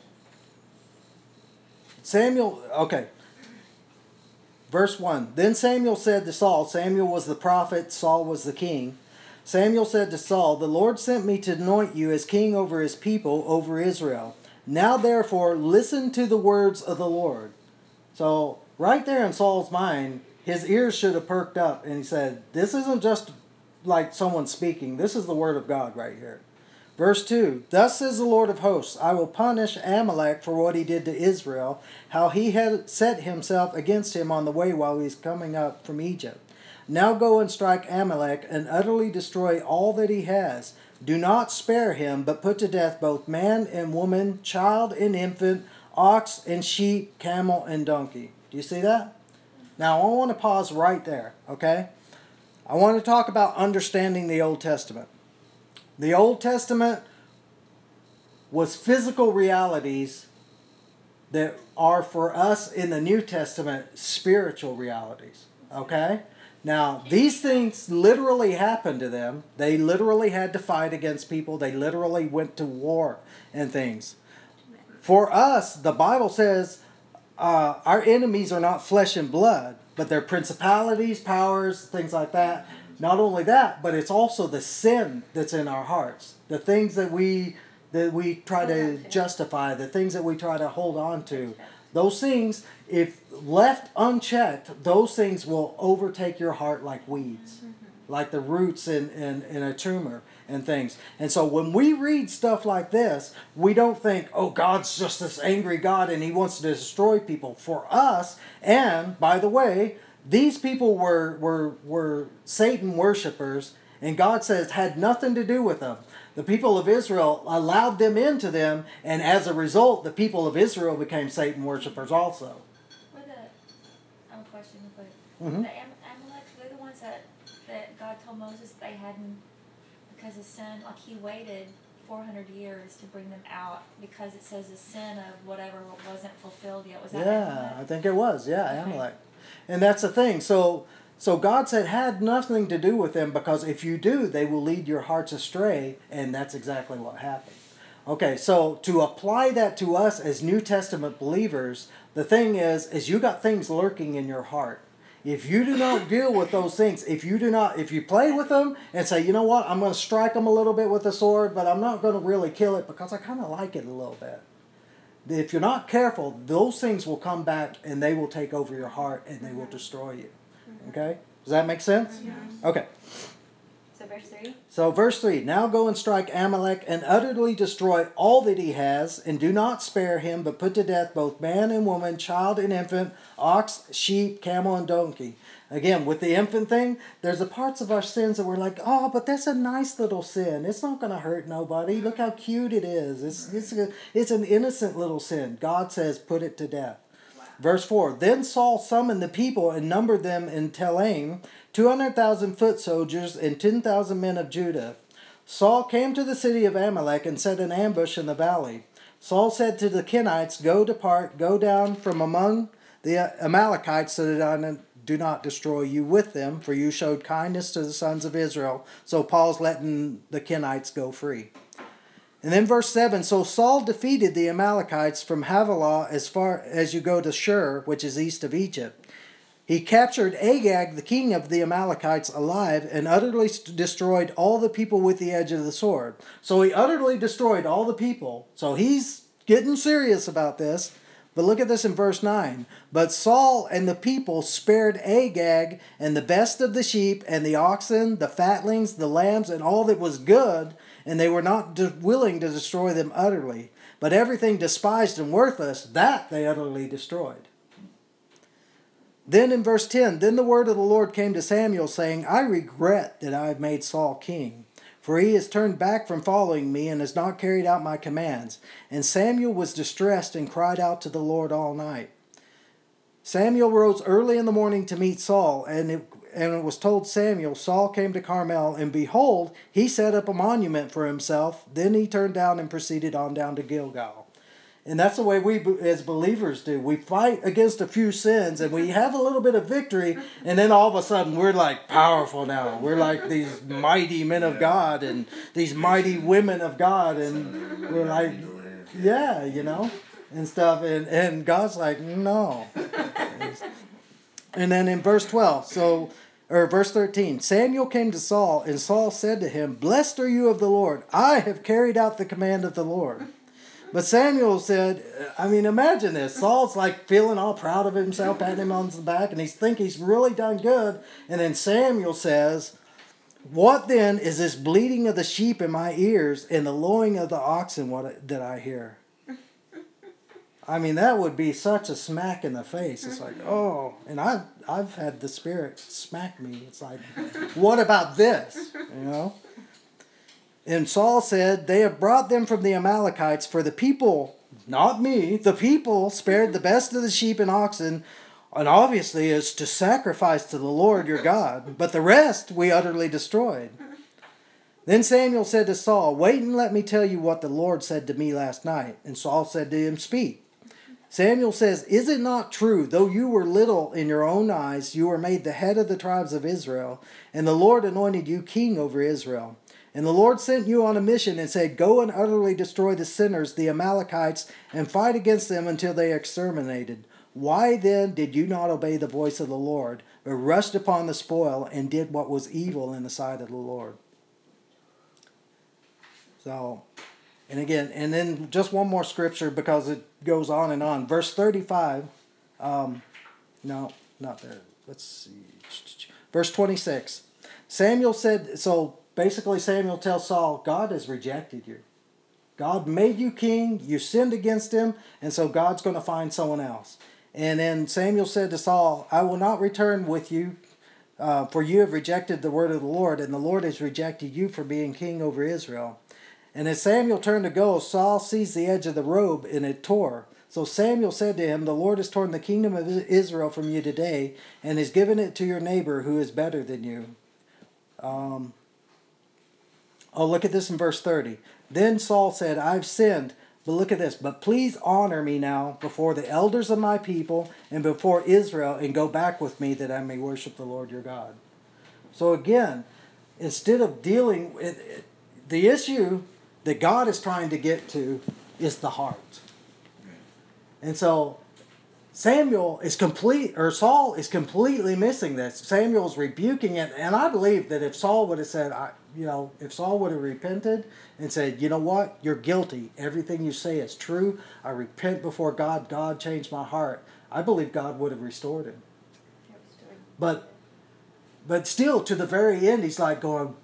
Samuel, okay. Verse 1 Then Samuel said to Saul, Samuel was the prophet, Saul was the king. Samuel said to Saul, The Lord sent me to anoint you as king over his people, over Israel. Now therefore, listen to the words of the Lord. So, right there in Saul's mind, his ears should have perked up, and he said, This isn't just like someone speaking, this is the word of God right here. Verse 2 Thus says the Lord of hosts, I will punish Amalek for what he did to Israel, how he had set himself against him on the way while he was coming up from Egypt. Now go and strike Amalek and utterly destroy all that he has. Do not spare him, but put to death both man and woman, child and infant, ox and sheep, camel and donkey. Do you see that? Now I want to pause right there, okay? I want to talk about understanding the Old Testament. The Old Testament was physical realities that are for us in the New Testament spiritual realities. Okay? Now, these things literally happened to them. They literally had to fight against people, they literally went to war and things. For us, the Bible says uh, our enemies are not flesh and blood, but they're principalities, powers, things like that. Not only that, but it's also the sin that's in our hearts, the things that we that we try to to. justify, the things that we try to hold on to. Those things, if left unchecked, those things will overtake your heart like weeds, like the roots in, in, in a tumor and things. And so when we read stuff like this, we don't think, oh, God's just this angry God and he wants to destroy people. For us, and by the way, these people were, were, were Satan worshippers, and God says had nothing to do with them. The people of Israel allowed them into them, and as a result, the people of Israel became Satan worshippers also. The, I have a question real quick. Mhm. The Am- Amalek, they're the ones that, that God told Moses they hadn't, because of sin, like he waited four hundred years to bring them out because it says the sin of whatever wasn't fulfilled yet. Was that Yeah, Amalek? I think it was. Yeah, Okay. Amalek. And that's the thing. So so God said had nothing to do with them because if you do, they will lead your hearts astray, and that's exactly what happened. Okay, so to apply that to us as New Testament believers, the thing is is you got things lurking in your heart. If you do not deal with those things, if you do not if you play with them and say, "You know what? I'm going to strike them a little bit with the sword, but I'm not going to really kill it because I kind of like it a little bit." If you're not careful, those things will come back and they will take over your heart and they will mm-hmm. destroy you. Mm-hmm. Okay? Does that make sense? Mm-hmm. Okay. So verse three. So, verse 3 Now go and strike Amalek and utterly destroy all that he has, and do not spare him, but put to death both man and woman, child and infant, ox, sheep, camel, and donkey. Again, with the infant thing, there's the parts of our sins that we're like, oh, but that's a nice little sin. It's not going to hurt nobody. Look how cute it is. It's, it's, a, it's an innocent little sin. God says, put it to death. Verse 4 Then Saul summoned the people and numbered them in Telaim, 200,000 foot soldiers and 10,000 men of Judah. Saul came to the city of Amalek and set an ambush in the valley. Saul said to the Kenites, Go depart, go down from among the Amalekites, so that I do not destroy you with them, for you showed kindness to the sons of Israel. So Paul's letting the Kenites go free. And then verse 7 So Saul defeated the Amalekites from Havilah as far as you go to Shur, which is east of Egypt. He captured Agag, the king of the Amalekites, alive and utterly destroyed all the people with the edge of the sword. So he utterly destroyed all the people. So he's getting serious about this. But look at this in verse 9. But Saul and the people spared Agag and the best of the sheep and the oxen, the fatlings, the lambs, and all that was good, and they were not willing to destroy them utterly. But everything despised and worthless, that they utterly destroyed. Then in verse 10, then the word of the Lord came to Samuel, saying, I regret that I have made Saul king, for he has turned back from following me and has not carried out my commands. And Samuel was distressed and cried out to the Lord all night. Samuel rose early in the morning to meet Saul, and it, and it was told Samuel, Saul came to Carmel, and behold, he set up a monument for himself. Then he turned down and proceeded on down to Gilgal. And that's the way we as believers do. We fight against a few sins and we have a little bit of victory, and then all of a sudden we're like powerful now. We're like these mighty men of God and these mighty women of God, and we're like, yeah, you know, and stuff. And, and God's like, no. And then in verse 12, so, or verse 13, Samuel came to Saul, and Saul said to him, Blessed are you of the Lord. I have carried out the command of the Lord. But Samuel said, I mean, imagine this. Saul's like feeling all proud of himself, patting him on the back, and he's think he's really done good. And then Samuel says, What then is this bleating of the sheep in my ears and the lowing of the oxen what that I hear? I mean, that would be such a smack in the face. It's like, oh, and I've I've had the spirit smack me. It's like, what about this? You know. And Saul said, They have brought them from the Amalekites, for the people, not me, the people spared the best of the sheep and oxen, and obviously is to sacrifice to the Lord your God, but the rest we utterly destroyed. Then Samuel said to Saul, Wait and let me tell you what the Lord said to me last night. And Saul said to him, Speak. Samuel says, Is it not true, though you were little in your own eyes, you were made the head of the tribes of Israel, and the Lord anointed you king over Israel? And the Lord sent you on a mission and said, Go and utterly destroy the sinners, the Amalekites, and fight against them until they are exterminated. Why then did you not obey the voice of the Lord, but rushed upon the spoil and did what was evil in the sight of the Lord? So, and again, and then just one more scripture because it goes on and on. Verse 35. Um, no, not there. Let's see. Verse 26. Samuel said, so basically Samuel tells Saul, God has rejected you. God made you king, you sinned against him, and so God's going to find someone else. And then Samuel said to Saul, I will not return with you Uh, for you have rejected the word of the Lord, and the Lord has rejected you for being king over Israel. And as Samuel turned to go, Saul seized the edge of the robe, and it tore. So Samuel said to him, The Lord has torn the kingdom of Israel from you today, and has given it to your neighbor who is better than you. Um, oh, look at this in verse 30. Then Saul said, I've sinned. But look at this. But please honor me now before the elders of my people and before Israel, and go back with me that I may worship the Lord your God. So again, instead of dealing with it, the issue that God is trying to get to is the heart. And so Samuel is complete, or Saul is completely missing this. Samuel's rebuking it, and I believe that if Saul would have said, I, you know, if Saul would have repented and said, you know what, you're guilty. Everything you say is true. I repent before God. God changed my heart. I believe God would have restored him. But, but still, to the very end, he's like going,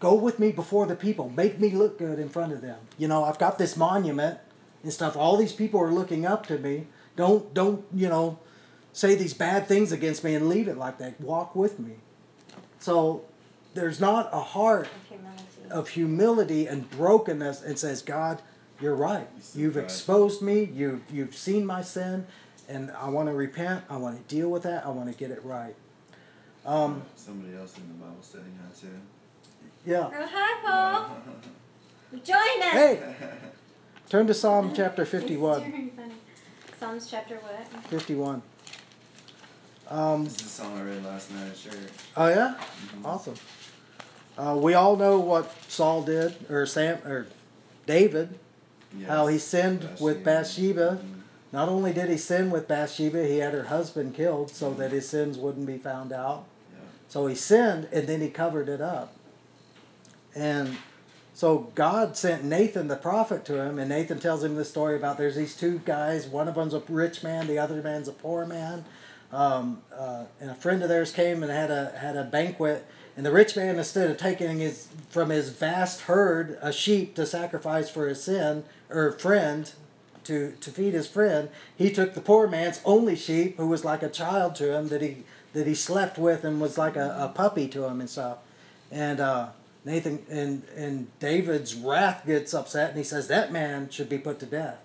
go with me before the people. Make me look good in front of them. You know, I've got this monument and stuff. All these people are looking up to me. Don't don't you know say these bad things against me and leave it like that. Walk with me. So there's not a heart Humility. of humility and brokenness and says, God, you're right. You've exposed me. You've, you've seen my sin, and I want to repent. I want to deal with that. I want to get it right. Um, Somebody else in the Bible study now too. yeah. Oh, hi, Paul. Join us. Hey, turn to Psalm chapter 51. very funny. Psalms chapter what? 51. Um, This is a song I read last night at church. oh yeah, Mhm. awesome. Uh, we all know what Saul did, or Sam, or David. How he sinned with Bathsheba. Mhm. Not only did he sin with Bathsheba, he had her husband killed so that his sins wouldn't be found out. Yeah. So he sinned and then he covered it up. And so God sent Nathan the prophet to him, and Nathan tells him the story about there's these two guys. One of them's a rich man, the other man's a poor man. Um, uh, and a friend of theirs came and had a had a banquet. And the rich man, instead of taking his from his vast herd a sheep to sacrifice for his sin or friend, to to feed his friend, he took the poor man's only sheep, who was like a child to him that he that he slept with and was like a, a puppy to him and stuff. And uh, Nathan and and David's wrath gets upset and he says that man should be put to death.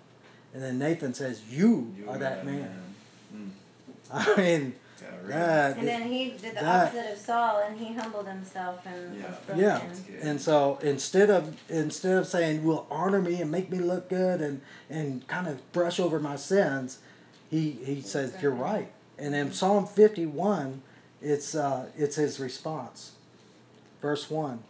And then Nathan says, "You, You are that man." Mm. I mean, really. that And then he did the That- opposite of Saul, and he humbled himself and Yeah. was broken. Yeah. And so instead of instead of saying, "Will honor me and make me look good," and and kind of brush over my sins, he he says, "You're right." And in Psalm fifty one, it's uh, it's his response, verse one.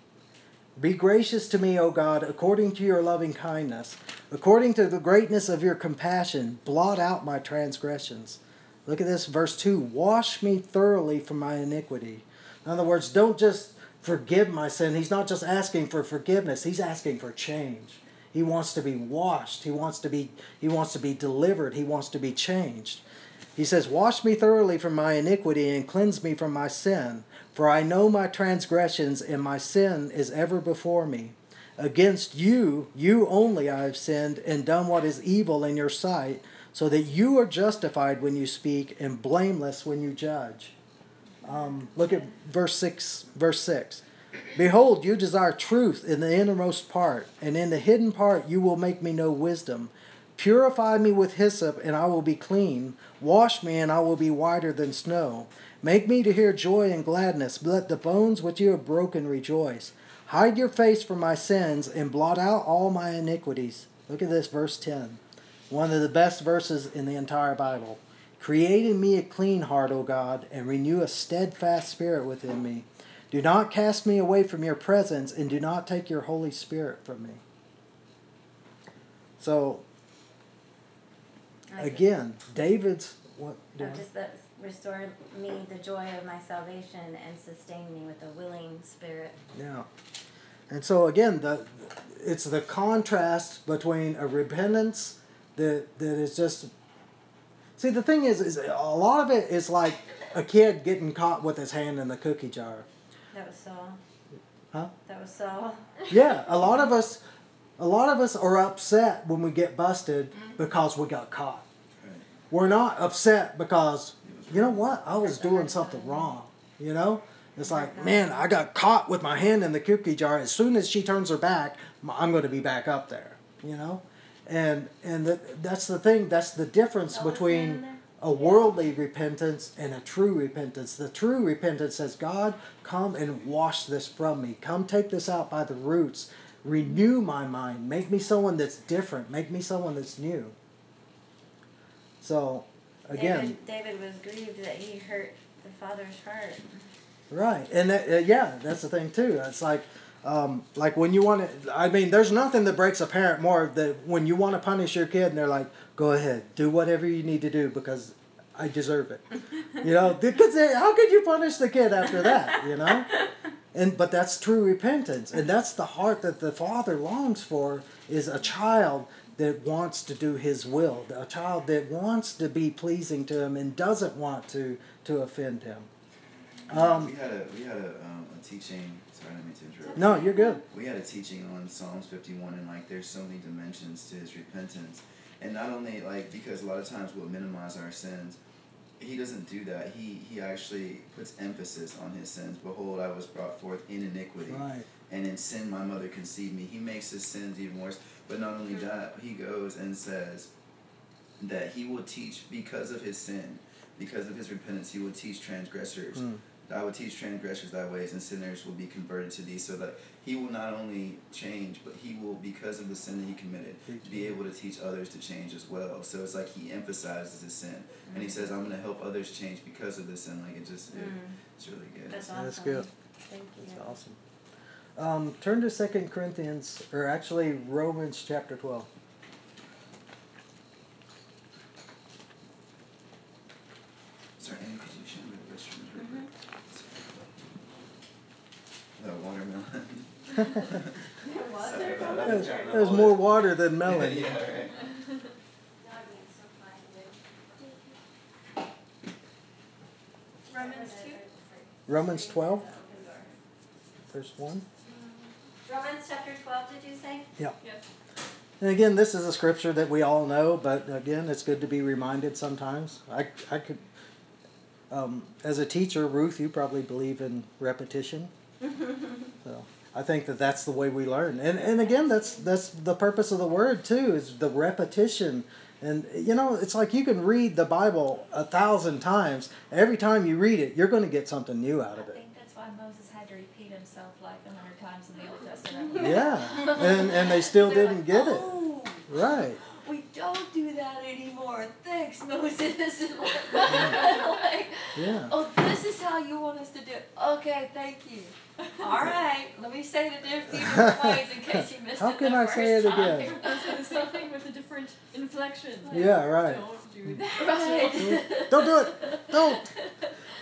Be gracious to me, O God, according to your loving kindness, according to the greatness of your compassion, blot out my transgressions. Look at this, verse 2 Wash me thoroughly from my iniquity. In other words, don't just forgive my sin. He's not just asking for forgiveness, he's asking for change. He wants to be washed. He wants to be he wants to be delivered. He wants to be changed. He says, "Wash me thoroughly from my iniquity and cleanse me from my sin, for I know my transgressions and my sin is ever before me. Against you, you only I have sinned and done what is evil in your sight, so that you are justified when you speak and blameless when you judge." Um, look at verse six. Verse six. Behold, you desire truth in the innermost part, and in the hidden part you will make me know wisdom. Purify me with hyssop, and I will be clean. Wash me, and I will be whiter than snow. Make me to hear joy and gladness. Let the bones which you have broken rejoice. Hide your face from my sins, and blot out all my iniquities. Look at this, verse 10. One of the best verses in the entire Bible. Create in me a clean heart, O God, and renew a steadfast spirit within me. Do not cast me away from your presence, and do not take your Holy Spirit from me. So, again, David's what? Just that restore me the joy of my salvation and sustain me with a willing spirit. Yeah. And so again, the it's the contrast between a repentance that that is just See, the thing is is a lot of it is like a kid getting caught with his hand in the cookie jar. That was Saul. Huh? That was Saul. Yeah, a lot of us a lot of us are upset when we get busted mm-hmm. because we got caught. Right. We're not upset because you know what? I was doing something wrong, you know? It's like, man, I got caught with my hand in the cookie jar. As soon as she turns her back, I'm going to be back up there. You know, and and that that's the thing. That's the difference That between a worldly repentance and a true repentance. The true repentance says, God, come and wash this from me. Come take this out by the roots. Renew my mind. Make me someone that's different. Make me someone that's new. So, again, David, David was grieved that he hurt the father's heart. right, and that, uh, yeah, that's the thing too. It's like, um, like when you want to. I mean, there's nothing that breaks a parent more than when you want to punish your kid, and they're like, "Go ahead, do whatever you need to do because I deserve it." you know, because how could you punish the kid after that? You know, and but that's true repentance, and that's the heart that the father longs for is a child that wants to do his will, a child that wants to be pleasing to him and doesn't want to to offend him. Um, we had a we had a, um, a teaching. Sorry, I didn't mean to interrupt. No, you're good. We had a teaching on Psalms fifty one, and like there's so many dimensions to his repentance, and not only like because a lot of times we'll minimize our sins. He doesn't do that. He he actually puts emphasis on his sins. Behold, I was brought forth in iniquity, Right. and in sin my mother conceived me. He makes his sins even worse. But not only that, he goes and says that he will teach because of his sin, because of his repentance, he will teach transgressors. Mm. I will teach transgressors thy ways, and sinners will be converted to thee. So that he will not only change, but he will, because of the sin that he committed, be able to teach others to change as well. So it's like he emphasizes his sin, and he says, "I'm going to help others change because of this sin." Like it just, it, it's really good. That's awesome. That's good. Thank you. That's awesome. Um, turn to Second Corinthians, or actually Romans chapter twelve. Sorry, Annie, could you show me the restrooms real quick? The watermelon. Sorry about that. There's, there's more water than melon. yeah, right. Romans two. Romans twelve, verse one. Romans chapter 12, did you say? Yeah. Yes. And again, this is a scripture that we all know, but again, it's good to be reminded sometimes. I, I could, um, as a teacher, Ruth, you probably believe in repetition. so I think that that's the way we learn. And and again, that's that's the purpose of the word too, is the repetition. And you know, it's like you can read the Bible a thousand times. Every time you read it, you're going to get something new out of it. I think that's why Moses had to repeat himself like a hundred times in the Old Testament. Yeah, and and they still didn't like, get it. "Oh, Right. We don't do that anymore. Thanks, Moses. And like, Yeah. oh, this is how you want us to do it. Okay, thank you. All right, let me say it a few different ways in case you missed How it How can the I first say it time. again? That's the same thing with a different inflection. Yeah, right. Don't do that. Right. Don't do it. Don't.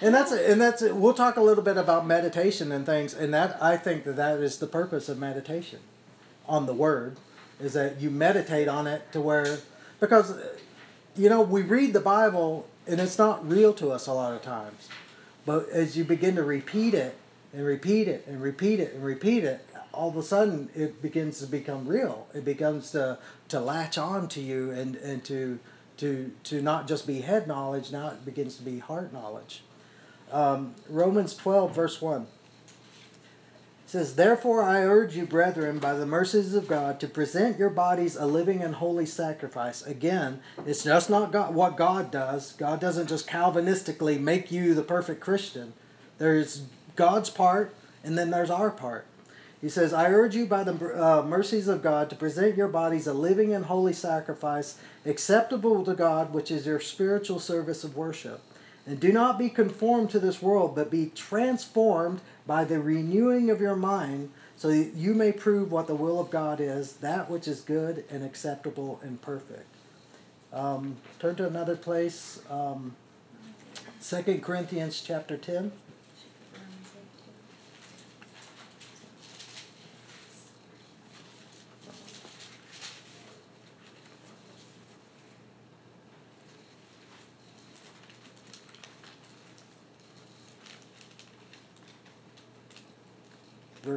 And that's it. And that's it. We'll talk a little bit about meditation and things. And that I think that that is the purpose of meditation, on the Word, is that you meditate on it to where, because, you know, we read the Bible and it's not real to us a lot of times, but as you begin to repeat it and repeat it and repeat it and repeat it, all of a sudden it begins to become real. It begins to to latch on to you and and to to to not just be head knowledge. Now it begins to be heart knowledge. Um, Romans twelve verse one says, Therefore I urge you, brethren, by the mercies of God, to present your bodies a living and holy sacrifice. Again, it's just not God, what God does. God doesn't just Calvinistically make you the perfect Christian. There's God's part, and then there's our part. He says, I urge you by the uh, mercies of God to present your bodies a living and holy sacrifice, acceptable to God, which is your spiritual service of worship. And do not be conformed to this world, but be transformed by the renewing of your mind, so that you may prove what the will of God is, that which is good and acceptable and perfect. Um, turn to another place, um, 2 Corinthians chapter 10.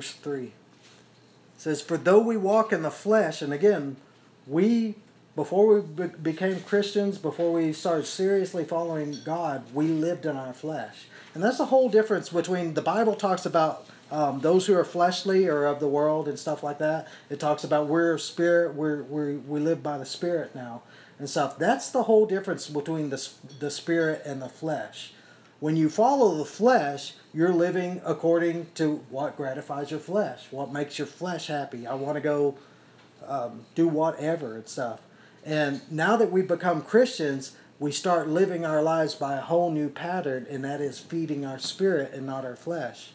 Verse 3 it says for though we walk in the flesh and again we before we be- became Christians, before we started seriously following God, we lived in our flesh. And that's the whole difference between the Bible talks about um, those who are fleshly or of the world and stuff like that. It talks about we're spirit, we're, we're, we live by the spirit now and stuff. That's the whole difference between the, the spirit and the flesh. When you follow the flesh, you're living according to what gratifies your flesh, what makes your flesh happy. I want to go um, do whatever and stuff. And now that we've become Christians, we start living our lives by a whole new pattern, and that is feeding our spirit and not our flesh.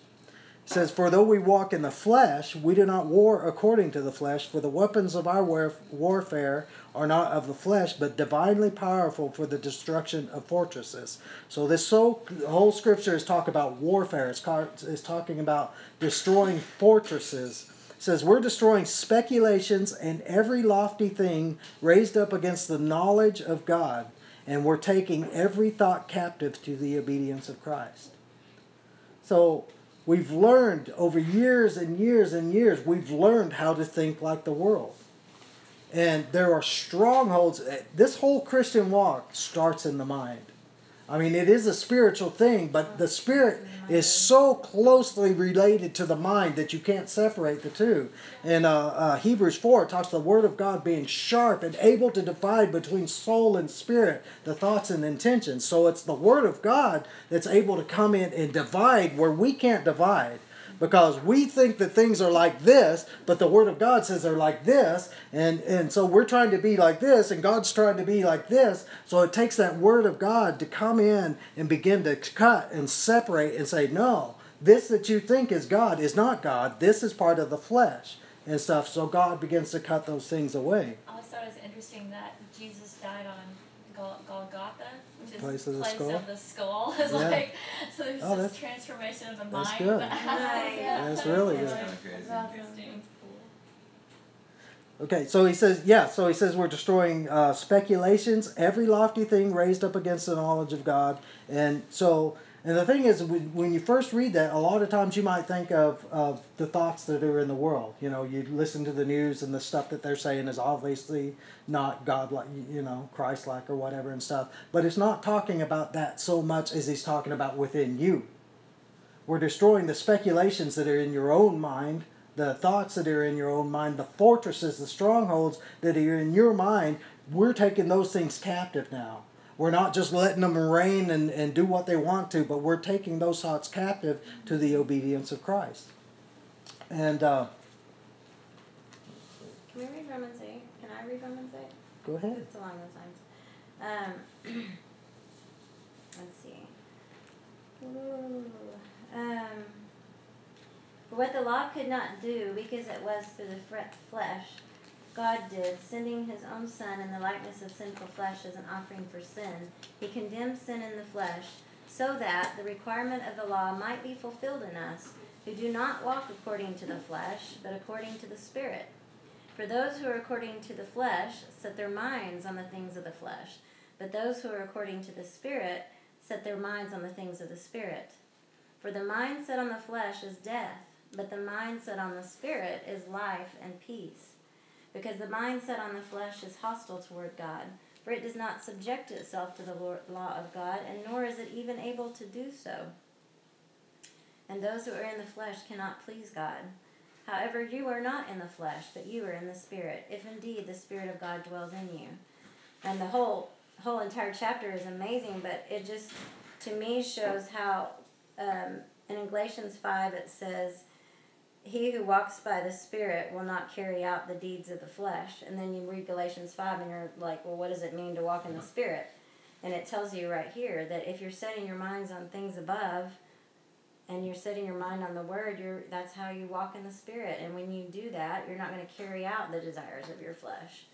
Says, For though we walk in the flesh, we do not war according to the flesh, for the weapons of our warfare are not of the flesh, but divinely powerful for the destruction of fortresses. So this whole, whole scripture is talking about warfare. It's, it's talking about destroying fortresses says we're destroying speculations and every lofty thing raised up against the knowledge of God, and we're taking every thought captive to the obedience of Christ. So we've learned over years and years and years, we've learned how to think like the world. And there are strongholds. This whole Christian walk starts in the mind. I mean, it is a spiritual thing, but the spirit is so closely related to the mind that you can't separate the two. And uh, uh, Hebrews 4 talks the Word of God being sharp and able to divide between soul and spirit, the thoughts and intentions. So it's the Word of God that's able to come in and divide where we can't divide because we think that things are like this, but the Word of God says they're like this, and, and so we're trying to be like this, and God's trying to be like this. So it takes that Word of God to come in and begin to cut and separate and say, no, this that you think is God is not God. This is part of the flesh and stuff. So God begins to cut those things away. I always thought it was interesting that Jesus died on Golgotha place of the place skull. of the skull. It's Yeah. like so there's Oh, this that's- transformation of the that's mind. good. that happens. Yeah. That's really It's good. kind of crazy. Interesting. Okay, so he says, yeah, so he says we're destroying uh, speculations, every lofty thing raised up against the knowledge of God. And so, and the thing is, when you first read that, a lot of times you might think of, of the thoughts that are in the world. You know, you listen to the news and the stuff that they're saying is obviously not God like, you know, Christ like or whatever and stuff. But it's not talking about that so much as he's talking about within you. We're destroying the speculations that are in your own mind the thoughts that are in your own mind, the fortresses, the strongholds that are in your mind, we're taking those things captive now. We're not just letting them reign and, and do what they want to, but we're taking those thoughts captive to the obedience of Christ. And uh, Can we read Romans 8? Can I read Romans 8? go ahead. It's along those lines. Um, let's see. Ooh, um, what the law could not do, because it was through the flesh, God did, sending his own Son in the likeness of sinful flesh as an offering for sin. He condemned sin in the flesh, so that the requirement of the law might be fulfilled in us, who do not walk according to the flesh, but according to the Spirit. For those who are according to the flesh set their minds on the things of the flesh, but those who are according to the Spirit set their minds on the things of the Spirit. For the mind set on the flesh is death, but the mind set on the Spirit is life and peace. Because the mind set on the flesh is hostile toward God, for it does not subject itself to the law of God, and nor is it even able to do so. And those who are in the flesh cannot please God. However, you are not in the flesh, but you are in the Spirit, if indeed the Spirit of God dwells in you. And the whole whole entire chapter is amazing, but it just to me shows how um, in Galatians five it says, "He who walks by the Spirit will not carry out the deeds of the flesh." And then you read Galatians five, and you're like, "Well, what does it mean to walk in the Spirit?" And it tells you right here that if you're setting your minds on things above, and you're setting your mind on the word you're that's how you walk in the spirit and when you do that you're not going to carry out the desires of your flesh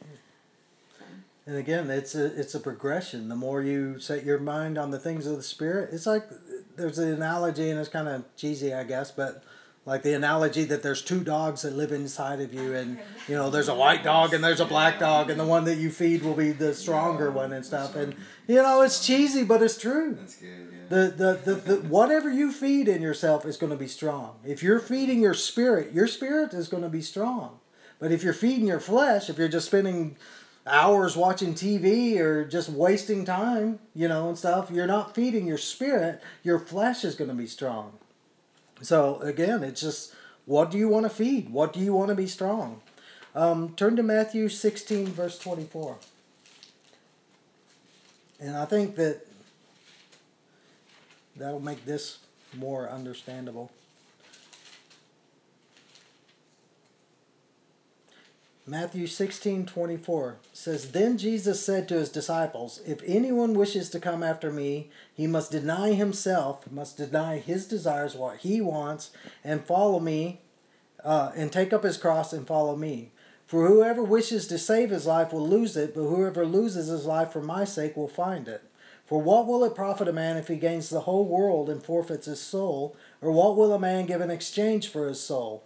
so. And again, it's a it's a progression. The more you set your mind on the things of the spirit, it's like there's an analogy, and it's kind of cheesy, I guess, but like the analogy that there's two dogs that live inside of you, and you know there's a white dog and there's a black dog, and the one that you feed will be the stronger one and stuff. And you know it's cheesy, but it's true. That's good. Yeah. The, the, the, the whatever you feed in yourself is going to be strong. If you're feeding your spirit, your spirit is going to be strong. But if you're feeding your flesh, if you're just spending hours watching TV or just wasting time, you know, and stuff, you're not feeding your spirit, your flesh is going to be strong. So again, it's just what do you want to feed? What do you want to be strong? Um, turn to Matthew 16, verse 24. And I think that that'll make this more understandable. Matthew 16, 24 says, Then Jesus said to his disciples, If anyone wishes to come after me, he must deny himself, must deny his desires, what he wants, and follow me, uh, and take up his cross and follow me. For whoever wishes to save his life will lose it, but whoever loses his life for my sake will find it. For what will it profit a man if he gains the whole world and forfeits his soul? Or what will a man give in exchange for his soul?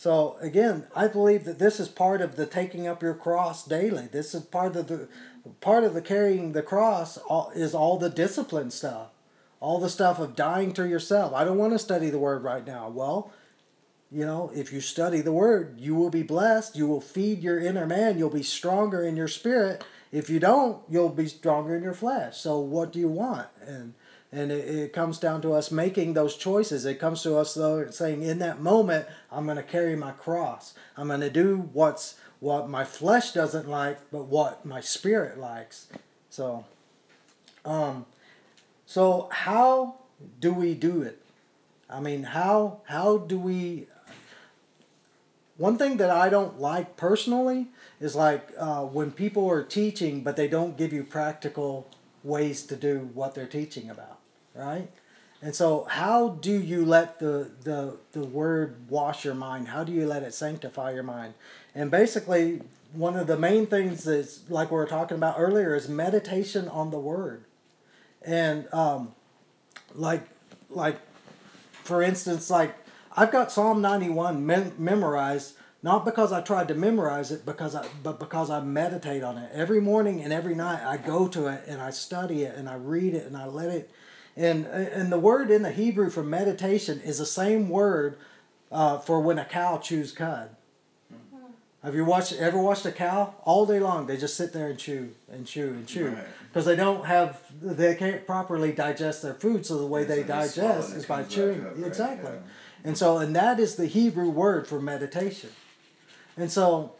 So again, I believe that this is part of the taking up your cross daily. This is part of the part of the carrying the cross is all the discipline stuff, all the stuff of dying to yourself. I don't want to study the word right now. Well, you know, if you study the word, you will be blessed. You will feed your inner man. You'll be stronger in your spirit. If you don't, you'll be stronger in your flesh. So what do you want? And and it, it, comes down to us making those choices. It comes to us though saying, in that moment, I'm going to carry my cross. I'm going to do what's what my flesh doesn't like, but what my spirit likes. So, um, so how do we do it? I mean, how how do we? One thing that I don't like personally is like uh, when people are teaching, but they don't give you practical ways to do what they're teaching about right? And so, how do you let the, the, the word wash your mind? How do you let it sanctify your mind? And basically, one of the main things that's like we were talking about earlier is meditation on the word. And um, like, like, for instance, like I've got Psalm 91 mem- memorized, not because I tried to memorize it, because I, but because I meditate on it. Every morning and every night I go to it and I study it and I read it and I let it and, and the word in the Hebrew for meditation is the same word uh, for when a cow chews cud. Have you watched ever watched a cow all day long? They just sit there and chew and chew and chew because right. they don't have they can't properly digest their food. So the way they digest is by chewing. Up, right? Exactly, yeah. and so and that is the Hebrew word for meditation. And so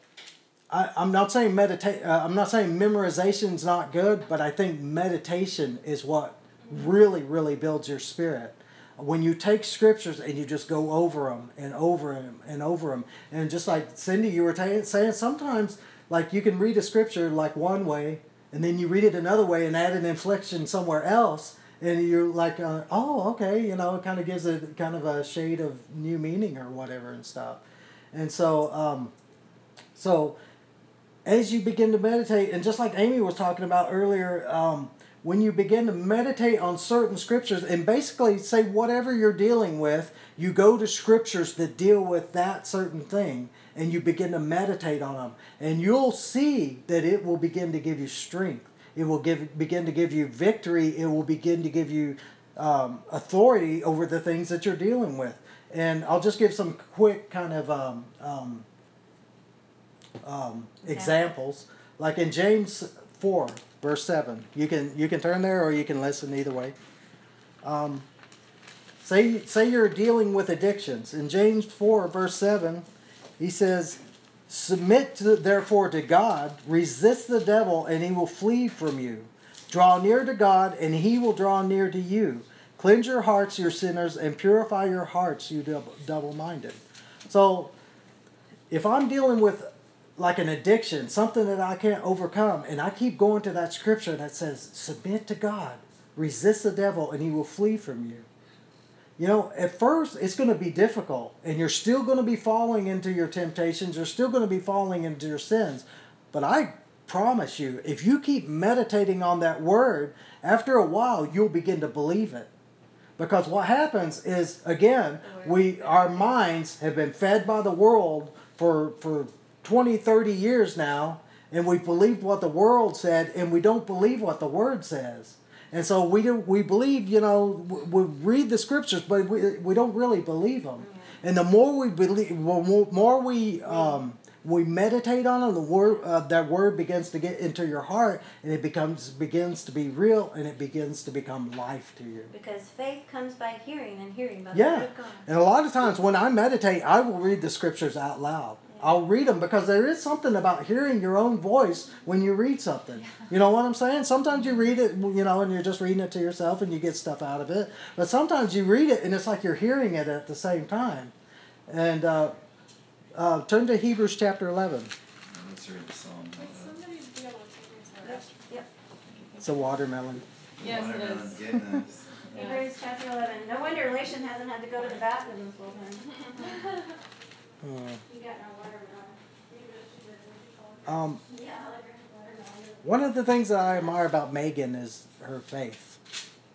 I, am not saying meditate. Uh, I'm not saying memorization is not good, but I think meditation is what really, really builds your spirit. When you take scriptures and you just go over them and over them and over them, and just like Cindy, you were t- saying, sometimes like you can read a scripture like one way, and then you read it another way and add an inflection somewhere else, and you're like, uh, oh, okay, you know, it kind of gives it kind of a shade of new meaning or whatever and stuff. And so, um, so as you begin to meditate, and just like Amy was talking about earlier, um, when you begin to meditate on certain scriptures and basically say whatever you're dealing with, you go to scriptures that deal with that certain thing and you begin to meditate on them. And you'll see that it will begin to give you strength. It will give, begin to give you victory. It will begin to give you um, authority over the things that you're dealing with. And I'll just give some quick kind of um, um, um examples. Like in James 4, verse 7. You can you can turn there or you can listen either way. Um, say say you're dealing with addictions. In James 4 verse 7, he says, "Submit to, therefore to God, resist the devil and he will flee from you. Draw near to God and he will draw near to you. Cleanse your hearts, you sinners, and purify your hearts, you double-minded." So, if I'm dealing with like an addiction, something that I can't overcome. And I keep going to that scripture that says, Submit to God, resist the devil, and he will flee from you. You know, at first it's going to be difficult, and you're still going to be falling into your temptations, you're still going to be falling into your sins. But I promise you, if you keep meditating on that word, after a while you'll begin to believe it. Because what happens is again, we our minds have been fed by the world for for 20, 30 years now, and we believe what the world said, and we don't believe what the Word says. And so we do, we believe, you know, we read the scriptures, but we, we don't really believe them. And the more we believe, the more we um, we meditate on it, the word uh, that word begins to get into your heart, and it becomes begins to be real, and it begins to become life to you. Because faith comes by hearing, and hearing by the word of God. And a lot of times when I meditate, I will read the scriptures out loud. I'll read them because there is something about hearing your own voice when you read something. You know what I'm saying? Sometimes you read it, you know, and you're just reading it to yourself and you get stuff out of it. But sometimes you read it and it's like you're hearing it at the same time. And uh, uh, turn to Hebrews chapter 11. Let's read the psalm. Would somebody be able to take your Yep. It's a watermelon. Yes, Watermelon, is. Goodness. Yeah. Hebrews chapter 11. No wonder Relation hasn't had to go to the bathroom this whole time. Um, One of the things that I admire about Megan is her faith.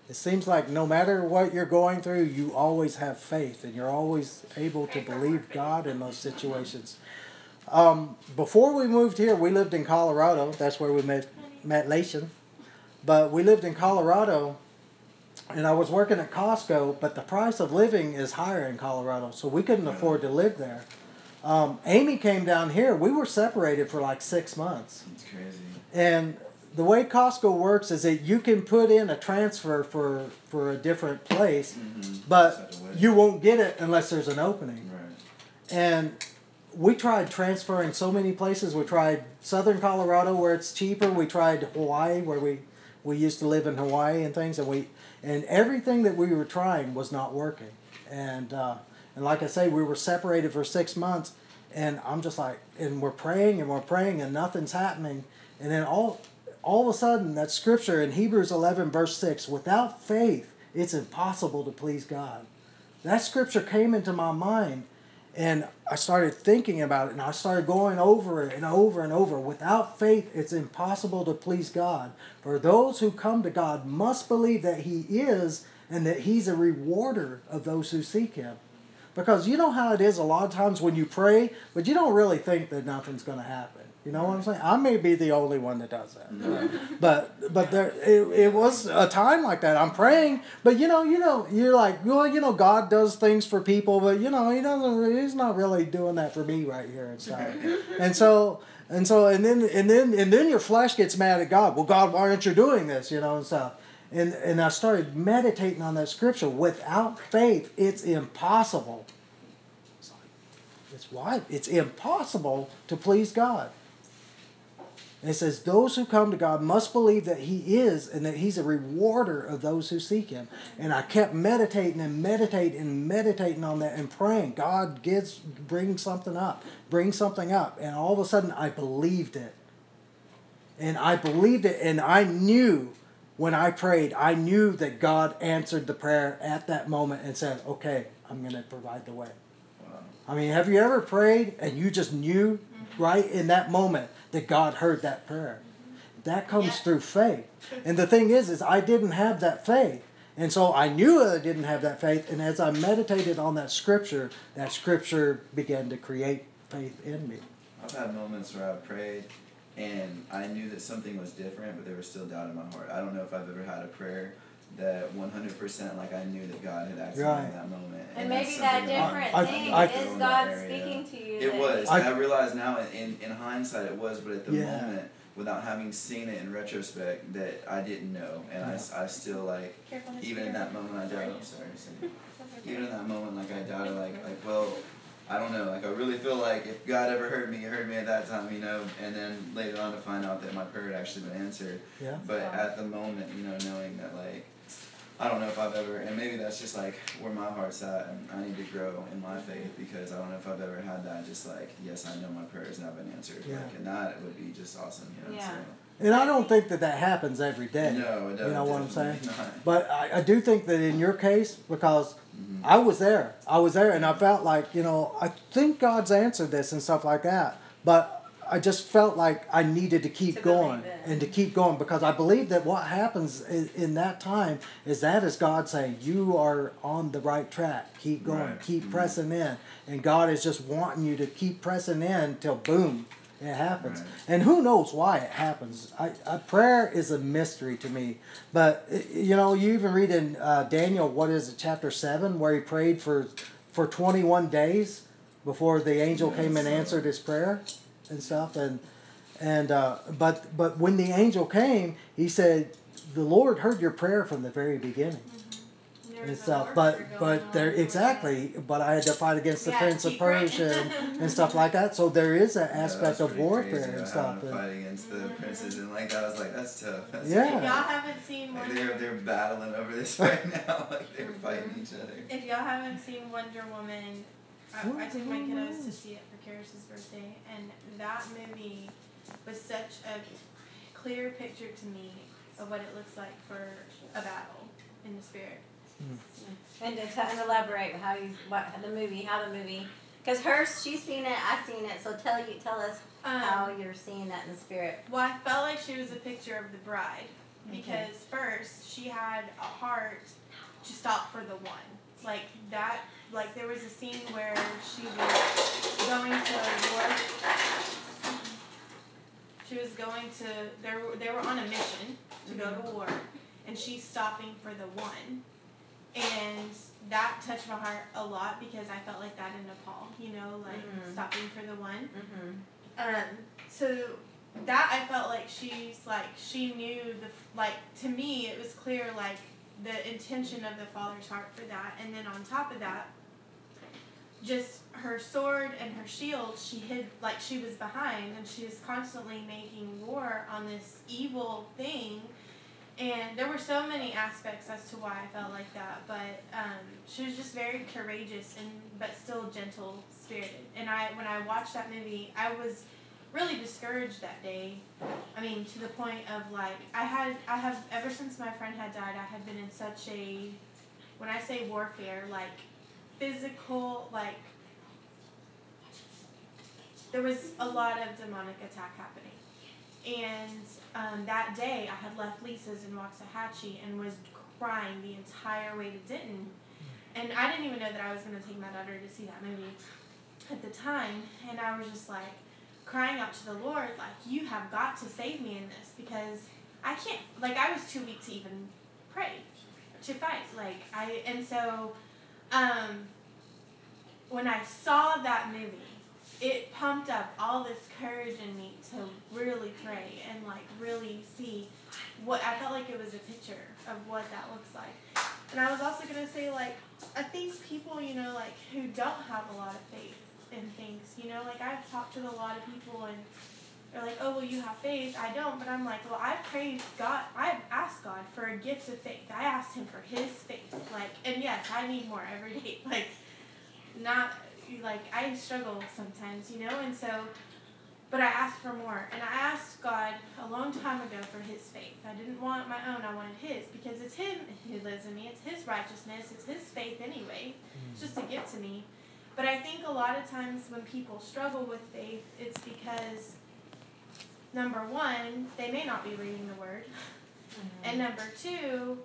It seems like no matter what you're going through, you always have faith and you're always able to believe God in those situations. Um, before we moved here, we lived in Colorado. That's where we met, met Lation. But we lived in Colorado and I was working at Costco, but the price of living is higher in Colorado, so we couldn't afford to live there. Um, Amy came down here. We were separated for like six months. It's crazy. And the way Costco works is that you can put in a transfer for for a different place, Mm-hmm. But you won't get it unless there's an opening. Right. And we tried transferring so many places. We tried Southern Colorado where it's cheaper. We tried Hawaii where we we used to live in Hawaii and things, and we and everything that we were trying was not working. And uh, and like I say, we were separated for six months, and I'm just like, and we're praying and we're praying and nothing's happening, and then all all of a sudden that scripture in Hebrews 11 verse 6, without faith it's impossible to please God. That scripture came into my mind and I started thinking about it and I started going over it and over and over. Without faith, it's impossible to please God. For those who come to God must believe that He is and that He's a rewarder of those who seek Him. Because you know how it is a lot of times when you pray, but you don't really think that nothing's going to happen. You know what I'm saying? I may be the only one that does that, but but there it, it was a time like that. I'm praying, but you know you know you're like well you know God does things for people, but you know He doesn't. He's not really doing that for me right here and stuff. and so and so and then and then and then your flesh gets mad at God. Well, God, why aren't you doing this? You know and stuff. And and I started meditating on that scripture. Without faith, it's impossible. It's like, it's why it's impossible to please God. And it says, Those who come to God must believe that He is and that He's a rewarder of those who seek Him. And I kept meditating and meditating and meditating on that and praying. God gives, bring something up, bring something up. And all of a sudden, I believed it. And I believed it, and I knew when I prayed, I knew that God answered the prayer at that moment and said, Okay, I'm going to provide the way. I mean, have you ever prayed and you just knew mm-hmm. right in that moment that God heard that prayer? That comes Yeah. through faith. And the thing is, is I didn't have that faith. And so I knew I didn't have that faith. And as I meditated on that scripture, that scripture began to create faith in me. I've had moments where I prayed and I knew that something was different, but there was still doubt in my heart. I don't know if I've ever had a prayer that 100% like I knew that God had acted Right. in that moment. And that's maybe that something different I- I- thing I- is God speaking to you. It that was. I- I, I realize now, in, in hindsight, it was, but at the Yeah. moment, without having seen it in retrospect, that I didn't know, and I I still like, Careful, even in that moment, I doubted. I'm sorry, sorry. Even in that moment, like I doubted, like like well, I don't know, like I really feel like if God ever heard me, He heard me at that time, you know, and then later on to find out that my prayer had actually been answered. Yeah. But at the moment, you know, knowing that like. I don't know if I've ever, and maybe that's just like where my heart's at, and I need to grow in my faith because I don't know if I've ever had that. Just like, yes, I know my prayers have been answered, Yeah. like, and that would be just awesome, you know. Yeah. And I don't think that that happens every day. No, it doesn't. You know what I'm saying? definitely not. But I, I do think that in your case, because Mhm. I was there, I was there, and I felt like you know, I think God's answered this and stuff like that. But I just felt like I needed to keep To going and to keep going because I believe that what happens in, in that time is that is God saying you are on the right track. Keep going, Right. keep Mhm. pressing in, and God is just wanting you to keep pressing in till boom, it happens. Right. And who knows why it happens? I, I, prayer is a mystery to me. But you know, you even read in uh, Daniel, what is it, chapter seven, where he prayed for for twenty one days, before the angel came and answered his prayer and stuff and and uh, but but when the angel came, he said, "The Lord heard your prayer from the very beginning." There and stuff. But but there over exactly. But I had to fight against the Yeah, prince of. Persia and, and stuff like that. So there is an aspect that's of warfare crazy, and stuff. Having to And, fight against the princes and like that I was like, that's tough. That's Yeah. If y'all haven't seen Like they're they're battling over this right now. Like they're Mm-hmm. fighting each other. If y'all haven't seen Wonder Woman, I, I took my kiddos to see it Karis's birthday, and that movie was such a clear picture to me of what it looks like for a battle in the spirit. And to, and elaborate how you what the movie, how the movie, because hers, she's seen it, I've seen it. So tell you, tell us Um, how you're seeing that in the spirit. Well, I felt like she was a picture of the bride Okay. because first she had a heart to stop for the one. Like that, like there was a scene where she was going to war. She was going to they were they were on a mission to go to war, and she's stopping for the one, and that touched my heart a lot because I felt like that in Nepal. You know, like Mhm. stopping for the one. Mm-hmm. Um, so that I felt like she's like she knew the like to me it was clear like the intention of the father's heart for that, and then on top of that, just her sword and her shield she hid like she was behind, and she was constantly making war on this evil thing. And there were so many aspects as to why I felt like that, but um, she was just very courageous and but still gentle spirited. And I when I watched that movie, I was really discouraged that day. I mean, to the point of like I had I have ever since my friend had died, I had been in such a when I say warfare, like physical, like there was a lot of demonic attack happening. And um, that day, I had left Lisa's in Waxahachie and was crying the entire way to Denton. And I didn't even know that I was going to take my daughter to see that movie at the time. And I was just like crying out to the Lord, like, you have got to save me in this because I can't, like, I was too weak to even pray, to fight. Like, I, and so, um, when I saw that movie, it pumped up all this courage in me to really pray and like really see what I felt like it was a picture of what that looks like. And I was also gonna say like I think people, you know, like who don't have a lot of faith in things, you know, like I've talked to a lot of people and they're like, Oh well you have faith, I don't but I'm like, Well I've prayed God I've asked God for a gift of faith. I asked him for his faith. Like and yes, I need more every day. Like not like I struggle sometimes, you know, and so but I asked for more and I asked God a long time ago for his faith. I didn't want my own, I wanted his because it's him who lives in me. It's his righteousness, it's his faith anyway. It's mm. just a gift to me. But I think a lot of times when people struggle with faith, it's because number one, they may not be reading the word. Mm-hmm. And number two,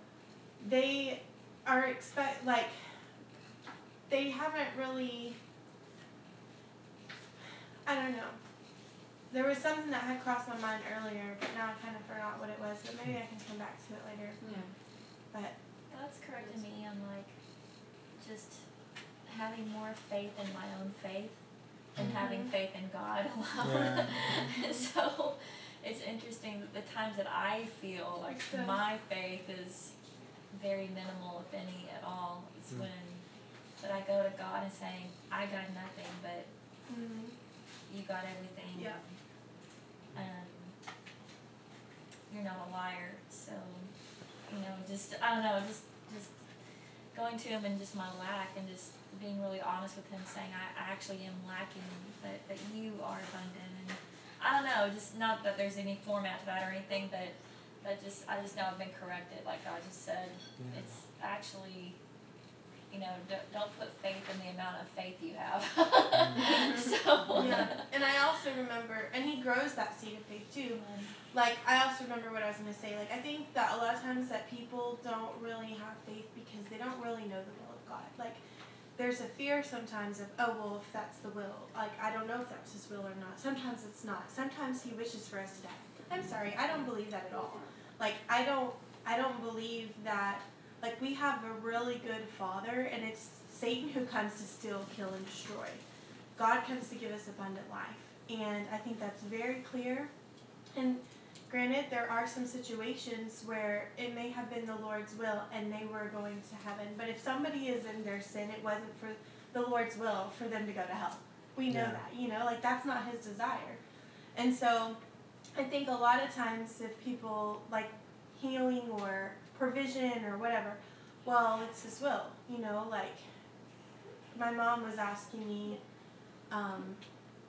they are expect like they haven't really I don't know. There was something that had crossed my mind earlier, but now I kind of forgot what it was. But maybe I can come back to it later. Yeah. But God's corrected me on like just having more faith in my own faith and having faith in God alone. so it's interesting that the times that I feel like my faith is very minimal, if any at all. It's Mm. when that I go to God and saying, I got nothing, but mm, you got everything. Yeah. Um, you're not a liar, so you know, just I don't know, just just going to him and just my lack and just being really honest with him, saying I, I actually am lacking, but that you are abundant, and I don't know, just not that there's any format to that or anything, but but just I just know I've been corrected, like God just said, it's actually. You know, don't, don't put faith in the amount of faith you have. Mm-hmm. so, yeah. Uh, and I also remember, and he grows that seed of faith too. Mm-hmm. Like I also remember what I was gonna say. Like I think that a lot of times that people don't really have faith because they don't really know the will of God. Like there's a fear sometimes of oh well if that's the will like I don't know if that's His will or not. Sometimes it's not. Sometimes He wishes for us to die. I'm sorry, I don't believe that at all. Like I don't I don't believe that like we have a really good Father and it's Satan who comes to steal, kill, and destroy. God comes to give us abundant life. And I think that's very clear. And granted, there are some situations where it may have been the Lord's will and they were going to heaven. But if somebody is in their sin, it wasn't for the Lord's will for them to go to hell. We know Yeah. that, you know, like that's not his desire. And so I think a lot of times if people like healing or provision or whatever, well, it's his will, you know, like my mom was asking me um,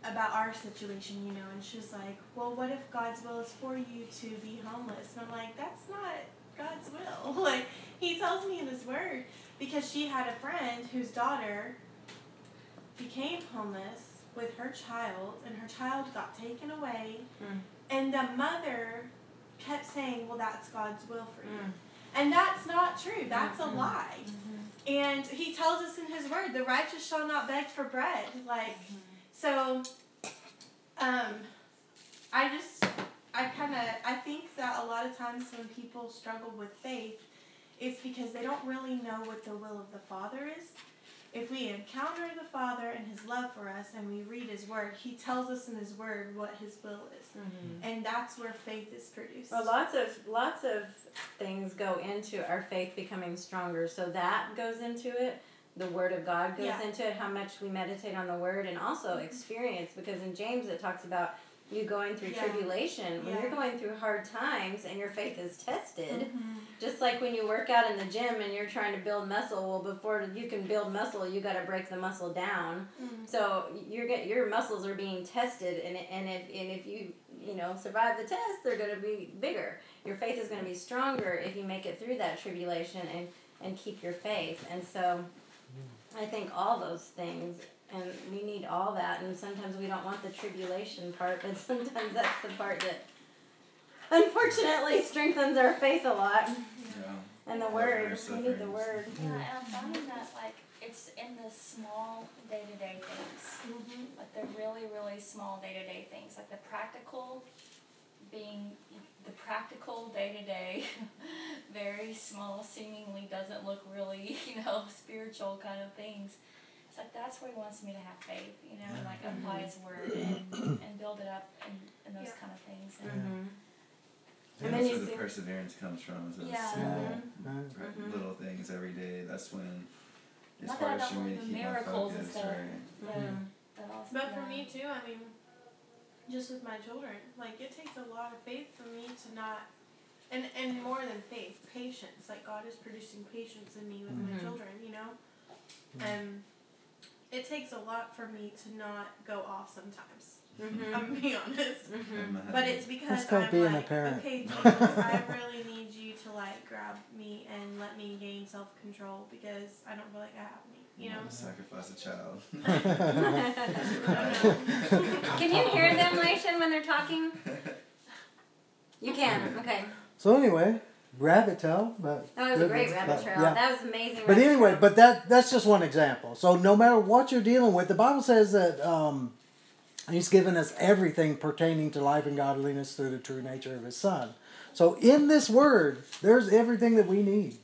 about our situation, you know, and she was like, well, what if God's will is for you to be homeless? And I'm like, that's not God's will. like, he tells me in his word because she had a friend whose daughter became homeless with her child, and her child got taken away, Mm. and the mother kept saying, well, that's God's will for you. Mm. And that's not true. That's Mhm. a lie. And he tells us in his word, the righteous shall not beg for bread. Like, so, um, I just, I kind of, I think that a lot of times when people struggle with faith, it's because they don't really know what the will of the Father is. If we encounter the Father and His love for us and we read His Word, He tells us in His Word what His will is. And that's where faith is produced. Well, lots of lots of things go into our faith becoming stronger. So that goes into it. The Word of God goes Yeah. into it. How much we meditate on the Word, and also experience. Because in James it talks about you going through Yeah. tribulation. When Yeah. you're going through hard times and your faith is tested, Mhm. just like when you work out in the gym and you're trying to build muscle. Well, before you can build muscle, you got to break the muscle down. Mhm. So you're get your muscles are being tested, and and if and if you you know survive the test, they're going to be bigger. Your faith is going to be stronger if you make it through that tribulation and and keep your faith. And so, I think all those things, and we need all that. And sometimes we don't want the tribulation part, but sometimes that's the part that. Unfortunately, strengthens our faith a lot, Yeah. and the Love word. We need the word. Yeah, and I'm finding that like it's in the small day to day things. Mhm. Like the really, really small day to day things. Like the practical being the practical day to day, very small, seemingly doesn't look really, you know, spiritual kind of things. It's like that's where he wants me to have faith, you know, and like apply his word and, and build it up and, and those Yeah. kind of things. And Mm-hmm. And And then that's you where the see- perseverance comes from. Is those Yeah. small, Right. right, Mhm. little things every day. That's when it's Not that I hardest for don't me to keep in my focus. stuff. Right. but, Mhm. but also, But for me too, I mean, just with my children, like it takes a lot of faith for me to not, and and more than faith, patience. Like God is producing patience in me with my Mhm. children, you know, and it takes a lot for me to not go off sometimes. Mm-hmm. I'm gonna honest, Mm-hmm. But it's because That's called I'm being a like, parent. okay, Jesus, I really need you to like grab me and let me gain self control because I don't feel like I have me, you know. Sacrifice a child. Can you hear them, Lation, when they're talking? You can. Okay. So anyway, rabbit tail, but That was a great rabbit trail. yeah. That was amazing. But anyway, trail. but that that's just one example. So no matter what you're dealing with, the Bible says that um, He's given us everything pertaining to life and godliness through the true nature of His Son. So in this Word, there's everything that we need.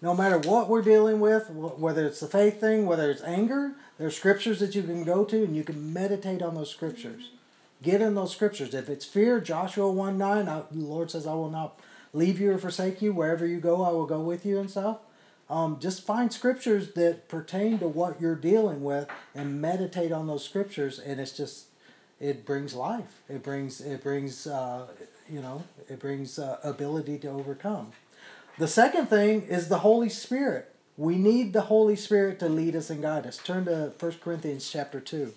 No matter what we're dealing with, whether it's the faith thing, whether it's anger, there's scriptures that you can go to and you can meditate on those scriptures. Get in those scriptures. If it's fear, Joshua 1 9, I, the Lord says, I will not leave you or forsake you. Wherever you go, I will go with you and stuff. Um, just find scriptures that pertain to what you're dealing with and meditate on those scriptures, and it's just it brings life. It brings it brings uh, you know it brings uh, ability to overcome. The second thing is the Holy Spirit. We need the Holy Spirit to lead us and guide us. Turn to 1 Corinthians chapter 2.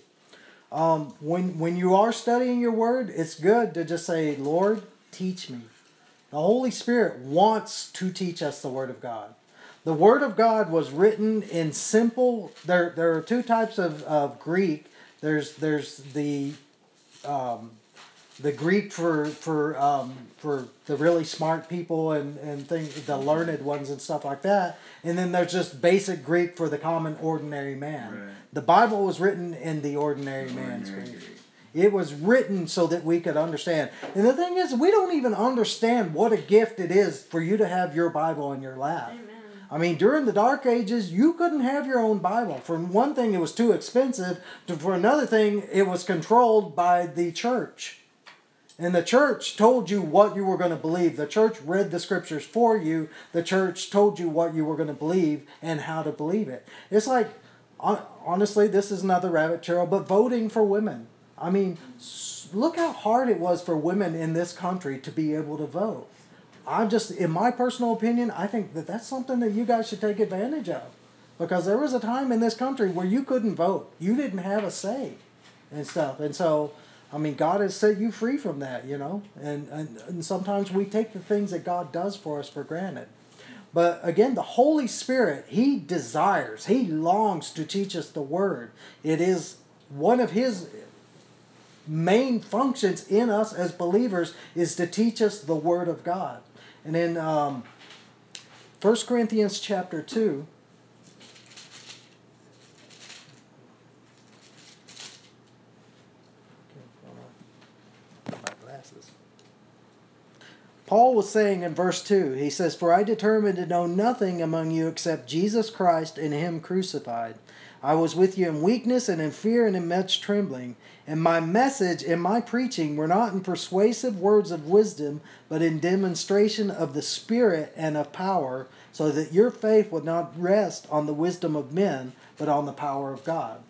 Um, when, when you are studying your word, it's good to just say, Lord, teach me. The Holy Spirit wants to teach us the Word of God. The Word of God was written in simple. There, there are two types of, of Greek. There's there's the um, the Greek for for um, for the really smart people and and things, the learned ones and stuff like that. And then there's just basic Greek for the common ordinary man. Right. The Bible was written in the ordinary man's Ordinary Greek. Greek. It was written so that we could understand. And the thing is, we don't even understand what a gift it is for you to have your Bible in your lap. Amen. I mean, during the Dark Ages, you couldn't have your own Bible. For one thing, it was too expensive. To- For another thing, it was controlled by the church. And the church told you what you were going to believe. The church read the scriptures for you. The church told you what you were going to believe and how to believe it. It's like, honestly, this is another rabbit trail, but voting for women. I mean, look how hard it was for women in this country to be able to vote. I'm just, in my personal opinion, I think that that's something that you guys should take advantage of. Because there was a time in this country where you couldn't vote, you didn't have a say and stuff. And so, I mean, God has set you free from that, you know. And, and, and sometimes we take the things that God does for us for granted. But again, the Holy Spirit, He desires, He longs to teach us the Word. It is one of His main functions in us as believers is to teach us the Word of God. And in um, 1 Corinthians chapter 2. Paul was saying in verse 2, he says, For I determined to know nothing among you except Jesus Christ and Him crucified. I was with you in weakness and in fear and in much trembling. And my message and my preaching were not in persuasive words of wisdom, but in demonstration of the Spirit and of power, so that your faith would not rest on the wisdom of men, but on the power of God.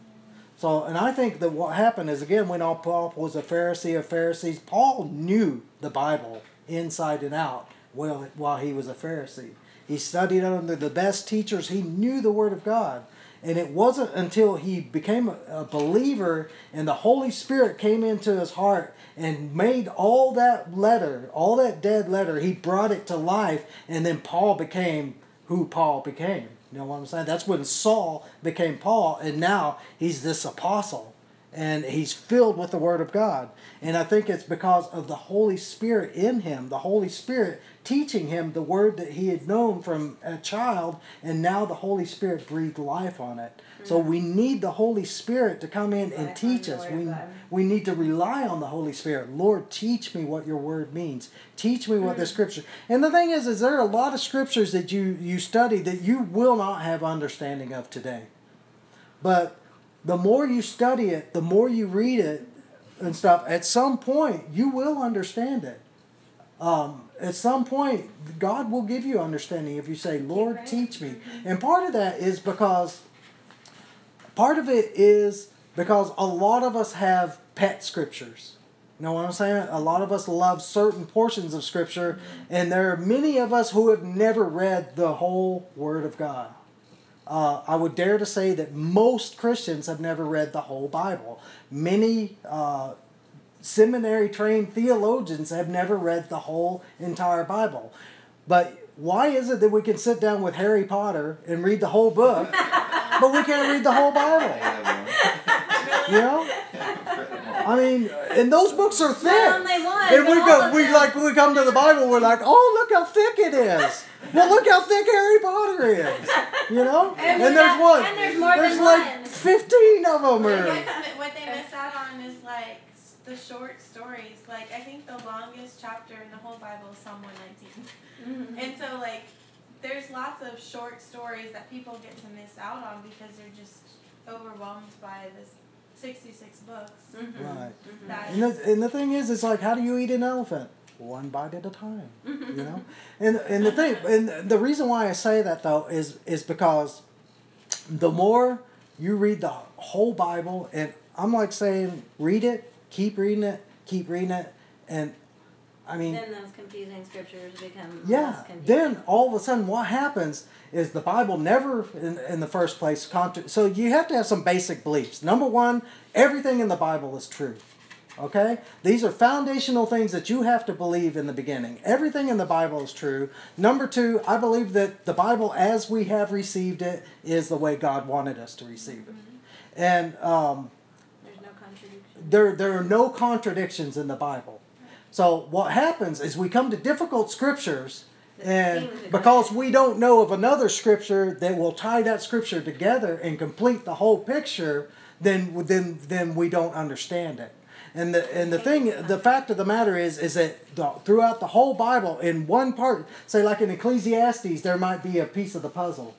So, and I think that what happened is again, when Paul was a Pharisee of Pharisees, Paul knew the Bible inside and out while, while he was a Pharisee. He studied under the best teachers, he knew the Word of God. And it wasn't until he became a, believer and the Holy Spirit came into his heart and made all that letter, all that dead letter, he brought it to life, and then Paul became who Paul became. You know what I'm saying? That's when Saul became Paul, and now he's this apostle, and he's filled with the Word of God. And I think it's because of the Holy Spirit in him, the Holy Spirit teaching him the Word that he had known from a child, and now the Holy Spirit breathed life on it. So we need the Holy Spirit to come in and teach us. We, we need to rely on the Holy Spirit. Lord, teach me what your word means. Teach me what the scripture. And the thing is, is there are a lot of scriptures that you you study that you will not have understanding of today. But the more you study it, the more you read it and stuff, at some point you will understand it. Um, at some point, God will give you understanding if you say, Lord, right. teach me. And part of that is because part of it is because a lot of us have pet scriptures. You know what I'm saying? A lot of us love certain portions of scripture, and there are many of us who have never read the whole Word of God. Uh, I would dare to say that most Christians have never read the whole Bible. Many uh, seminary trained theologians have never read the whole entire Bible. But why is it that we can sit down with Harry Potter and read the whole book, but we can't read the whole Bible? Yeah, You know? I mean, and those books are thick. Not only one, And we go, we them. like we come to the Bible, we're like, oh look how thick it is. Well, look how thick Harry Potter is. You know? And And, we there's and there's more there's than like one. fifteen of them. Or, what they miss out on is like s- the short stories. Like I think the longest chapter in the whole Bible is Psalm 119. Mm-hmm. And so like there's lots of short stories that people get to miss out on because they're just overwhelmed by this 66 books. Mm-hmm. right. That And the, and the thing is, it's like, how do you eat an elephant? One bite at a time. You know? And and the thing, and the reason why I say that though is is because the more you read the whole Bible, and I'm like saying, read it, keep reading it, keep reading it, and I mean, Then those confusing scriptures become yeah. less confusing. Then all of a sudden, what happens is the Bible never, in, in the first place, contra- so you have to have some basic beliefs. Number one, everything in the Bible is true. Okay? These are foundational things that you have to believe in the beginning. Everything in the Bible is true. Number two, I believe that the Bible, as we have received it, is the way God wanted us to receive it. And um, There's no contradiction. There there are no contradictions in the Bible. So what happens is we come to difficult scriptures and because we don't know of another scripture that will tie that scripture together and complete the whole picture, then then then we don't understand it. And the and the thing, the fact of the matter is, is that the, throughout the whole Bible, in one part, say like in Ecclesiastes, there might be a piece of the puzzle,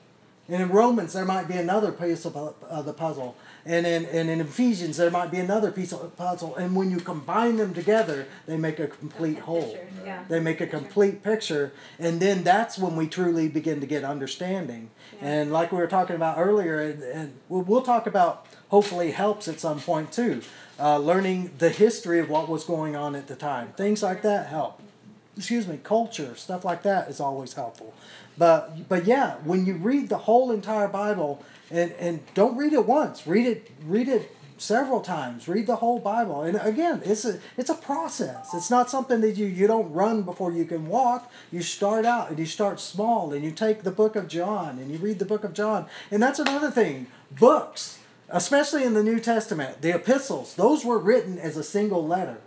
and in Romans there might be another piece of uh, the puzzle, and in and in Ephesians there might be another piece of puzzle, and when you combine them together, they make a complete whole. Yeah. They make a complete picture, and then that's when we truly begin to get understanding. And like we were talking about earlier, and, and we'll, we'll talk about hopefully helps at some point too. Uh, learning the history of what was going on at the time, things like that help. Excuse me, culture stuff like that is always helpful. But but yeah, when you read the whole entire Bible, and and don't read it once, read it read it several times. Read the whole bible. And again it's a it's a process. It's not something that you you don't run before you can walk. You start out and you start small and you take the book of john and you read the book of john. And that's another thing. Books especially in the new testament the epistles those were written as a single letter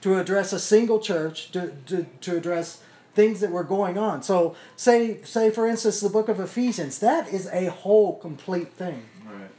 to address a single church to, to, to address things that were going on. So say say for instance the book of ephesians that is a whole complete thing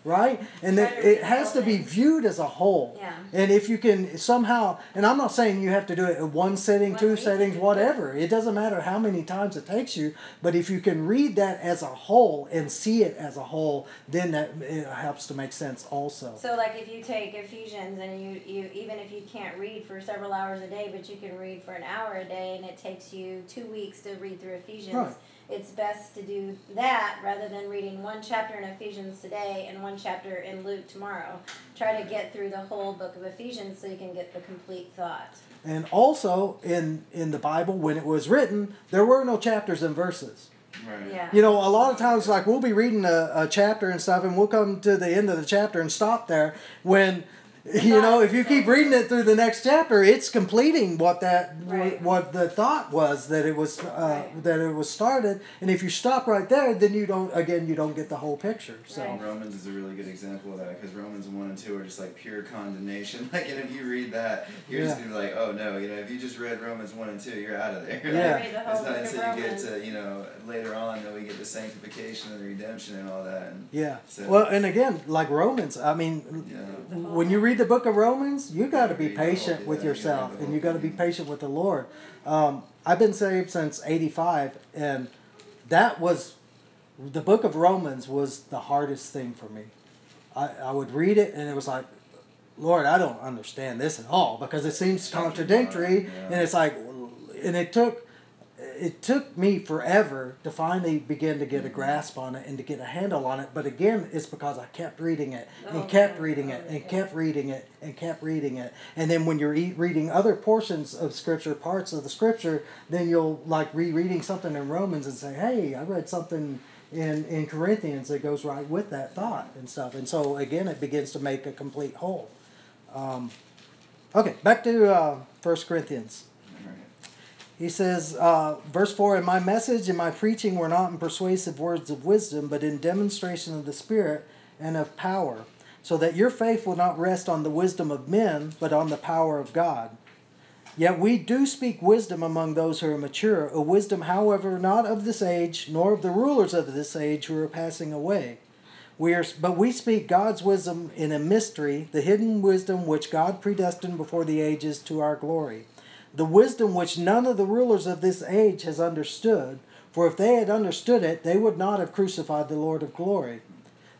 Right. And that it has to be viewed as a whole. Yeah. And if you can somehow, and I'm not saying you have to do it in one setting, two settings, whatever. It doesn't matter how many times it takes you, but if you can read that as a whole and see it as a whole, then that it helps to make sense also. So like if you take Ephesians and you, you even if you can't read for several hours a day, but you can read for an hour a day and it takes you two weeks to read through Ephesians, Right. It's best to do that rather than reading one chapter in Ephesians today and one chapter in Luke tomorrow. Try to get through the whole book of Ephesians so you can get the complete thought. And also in in the Bible, when it was written, there were no chapters and verses. Right. Yeah. You know, a lot of times, like we'll be reading a, a chapter and stuff, and we'll come to the end of the chapter and stop there. When, you know, if you keep reading it through the next chapter, it's completing what that Right. what the thought was that it was uh, Right. that it was started. And if you stop right there, then you don't again you don't get the whole picture. So Right. Romans is a really good example of that because Romans 1 and 2 are just like pure condemnation. Like, and if you read that, you're just gonna be like, oh no, you know, if you just read Romans 1 and 2, you're out of there. Yeah. Read It's not of until you get to, you know, later on that we get the sanctification and the redemption and all that. And, yeah. So- Well, and again, like Romans, I mean, yeah. when you read the book of Romans, you got to be Read the whole- patient with yeah, you read yourself, and you got to be patient with the Lord. Um, I've been saved since '85, and that was the book of Romans was the hardest thing for me. I, I would read it, and it was like, Lord, I don't understand this at all because it seems contradictory, and it's like, and it took. It took me forever to finally begin to get a grasp on it and to get a handle on it. But again, it's because I kept reading it and Oh, kept reading it and kept reading it and kept reading it. And then when you're reading other portions of scripture, parts of the scripture, then you'll like rereading something in Romans and say, "Hey, I read something in in Corinthians that goes right with that thought and stuff." And so again, it begins to make a complete whole. Um, okay, back to uh, First Corinthians. He says, uh, verse 4 And my message and my preaching were not in persuasive words of wisdom, but in demonstration of the Spirit and of power, so that your faith will not rest on the wisdom of men, but on the power of God. Yet we do speak wisdom among those who are mature, a wisdom, however, not of this age, nor of the rulers of this age who are passing away. We are, but we speak God's wisdom in a mystery, the hidden wisdom which God predestined before the ages to our glory. The wisdom which none of the rulers of this age has understood, for if they had understood it, they would not have crucified the Lord of glory.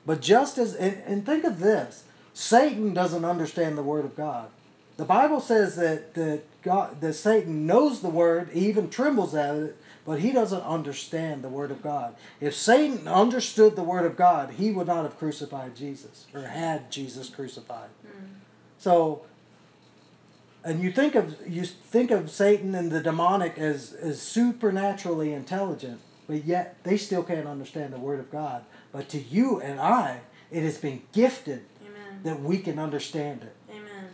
But just as, and, and think of this Satan doesn't understand the Word of God. The Bible says that, that, God, that Satan knows the Word, he even trembles at it, but he doesn't understand the Word of God. If Satan understood the Word of God, he would not have crucified Jesus or had Jesus crucified. Hmm. So, and you think of you think of Satan and the demonic as as supernaturally intelligent, but yet they still can't understand the Word of God. But to you and I, it has been gifted Amen. that we can understand it Amen.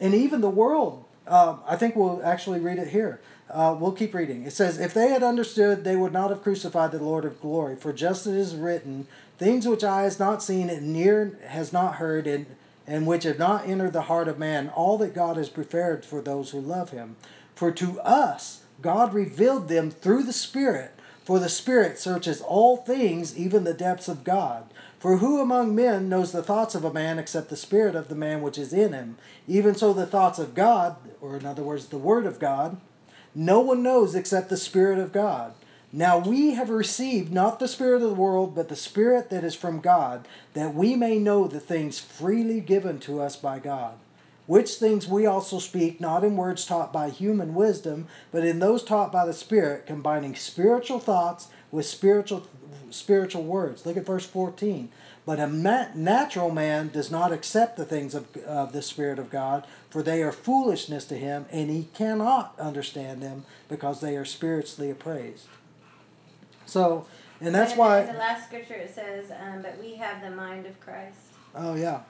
and even the world. Um, I think we'll actually read it here. Uh, we'll keep reading. It says, If they had understood, they would not have crucified the Lord of glory. For just as it is written, things which eye has not seen and near has not heard, and, and which have not entered the heart of man, all that God has prepared for those who love him. For to us God revealed them through the Spirit. For the Spirit searches all things, even the depths of God. For who among men knows the thoughts of a man except the spirit of the man which is in him? Even so, the thoughts of God, or in other words, the Word of God, no one knows except the Spirit of God. Now we have received not the Spirit of the world, but the Spirit that is from God, that we may know the things freely given to us by God. Which things we also speak, not in words taught by human wisdom, but in those taught by the Spirit, combining spiritual thoughts with spiritual spiritual words. Look at verse 14. But a natural man does not accept the things of, of the Spirit of God, for they are foolishness to him, and he cannot understand them because they are spiritually appraised. So, and that's And why. in the last scripture it says, um, "But we have the mind of Christ." Oh, yeah.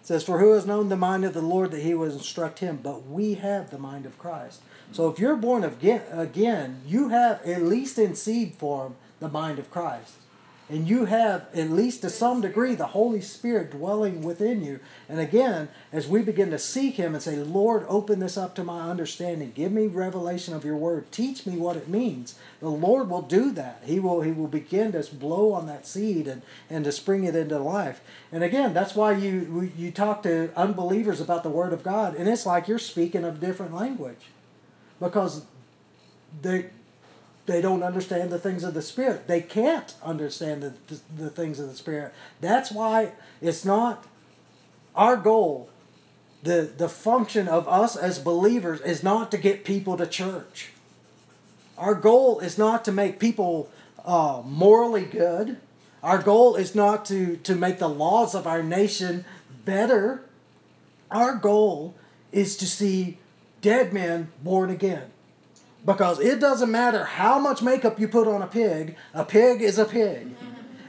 It says, For who has known the mind of the Lord that he would instruct him? But we have the mind of Christ. So if you're born again, again, you have, at least in seed form, the mind of Christ. And you have, at least to some degree, the Holy Spirit dwelling within you. And again, as we begin to seek Him and say, Lord, open this up to my understanding. Give me revelation of your word. Teach me what it means. The Lord will do that. He will, he will begin to blow on that seed and, and to spring it into life. And again, that's why you, you talk to unbelievers about the Word of God, and it's like you're speaking a different language. Because they, they don't understand the things of the spirit. They can't understand the, the, the, things of the spirit. That's why it's not our goal. The the function of us as believers is not to get people to church. Our goal is not to make people uh, morally good. Our goal is not to to make the laws of our nation better. Our goal is to see dead men born again because it doesn't matter how much makeup you put on a pig, a pig is a pig.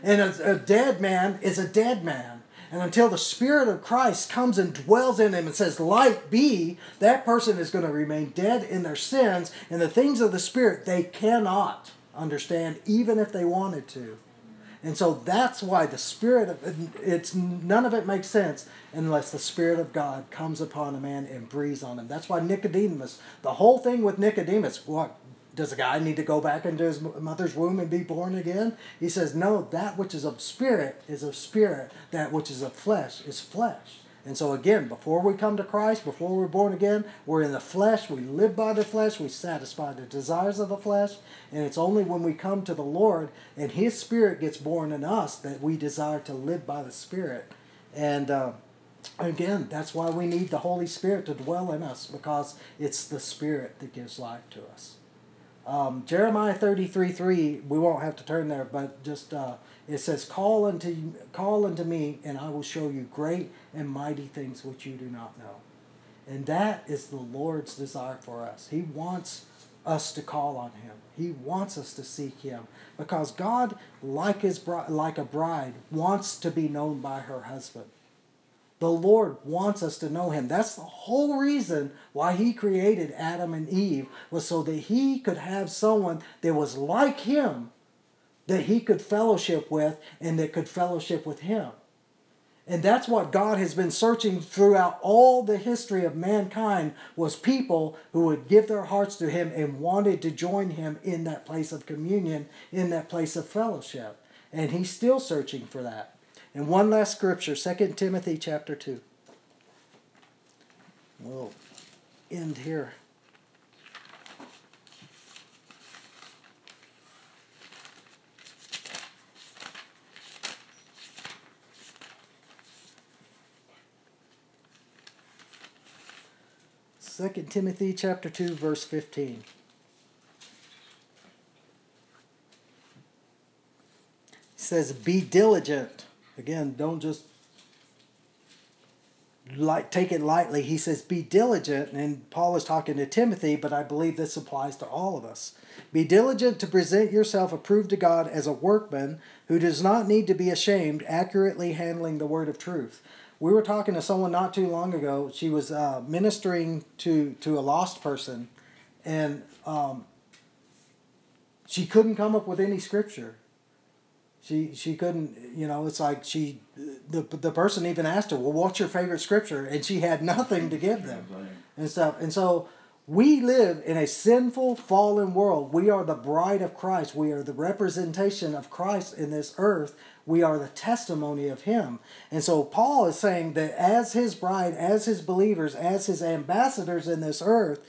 And a, a, dead man is a dead man. And until the Spirit of Christ comes and dwells in him and says, Light be, that person is going to remain dead in their sins. And the things of the Spirit they cannot understand, even if they wanted to. And so that's why the Spirit of it's none of it makes sense unless the Spirit of God comes upon a man and breathes on him. That's why Nicodemus, the whole thing with Nicodemus, what does a guy need to go back into his mother's womb and be born again? He says, No, that which is of spirit is of spirit, that which is of flesh is flesh. And so, again, before we come to Christ, before we're born again, we're in the flesh. We live by the flesh. We satisfy the desires of the flesh. And it's only when we come to the Lord and His Spirit gets born in us that we desire to live by the Spirit. And uh, again, that's why we need the Holy Spirit to dwell in us because it's the Spirit that gives life to us. Um, Jeremiah 33 3, we won't have to turn there, but just. Uh, it says, "Call unto call unto me, and I will show you great and mighty things which you do not know." And that is the Lord's desire for us. He wants us to call on Him. He wants us to seek Him because God, like his like a bride, wants to be known by her husband. The Lord wants us to know Him. That's the whole reason why He created Adam and Eve was so that He could have someone that was like Him that he could fellowship with and that could fellowship with him. And that's what God has been searching throughout all the history of mankind was people who would give their hearts to him and wanted to join him in that place of communion, in that place of fellowship. And he's still searching for that. And one last scripture, 2 Timothy chapter 2. We'll end here. Second Timothy chapter 2 verse 15. He says be diligent. Again, don't just like take it lightly. He says be diligent and Paul is talking to Timothy, but I believe this applies to all of us. Be diligent to present yourself approved to God as a workman who does not need to be ashamed, accurately handling the word of truth we were talking to someone not too long ago. She was uh, ministering to to a lost person, and um, she couldn't come up with any scripture. She she couldn't. You know, it's like she the the person even asked her, "Well, what's your favorite scripture?" And she had nothing to give them and stuff. And so we live in a sinful, fallen world. We are the bride of Christ. We are the representation of Christ in this earth. We are the testimony of Him. And so Paul is saying that as His bride, as His believers, as His ambassadors in this earth,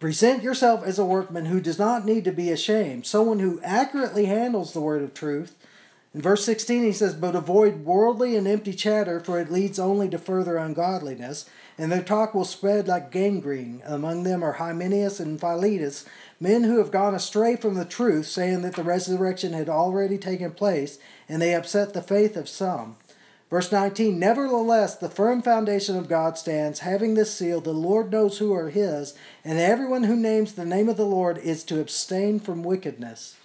present yourself as a workman who does not need to be ashamed, someone who accurately handles the word of truth. In verse 16, he says, But avoid worldly and empty chatter, for it leads only to further ungodliness and their talk will spread like gangrene. Among them are Hymenaeus and Philetus, men who have gone astray from the truth, saying that the resurrection had already taken place, and they upset the faith of some. Verse 19 Nevertheless, the firm foundation of God stands, having this seal the Lord knows who are his, and everyone who names the name of the Lord is to abstain from wickedness.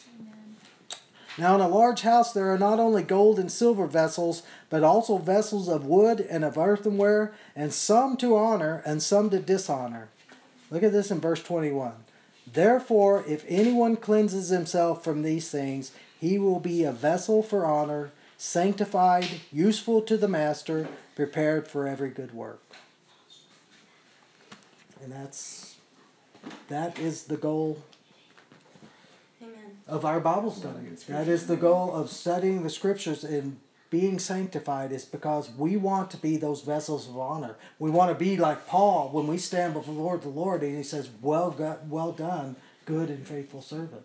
Now, in a large house, there are not only gold and silver vessels, but also vessels of wood and of earthenware, and some to honor and some to dishonor. Look at this in verse 21. Therefore, if anyone cleanses himself from these things, he will be a vessel for honor, sanctified, useful to the master, prepared for every good work. And that's that is the goal Amen. of our Bible study. That is the goal of studying the scriptures and being sanctified is because we want to be those vessels of honor. We want to be like Paul when we stand before the Lord, the Lord, and he says, "Well, well done, good and faithful servant."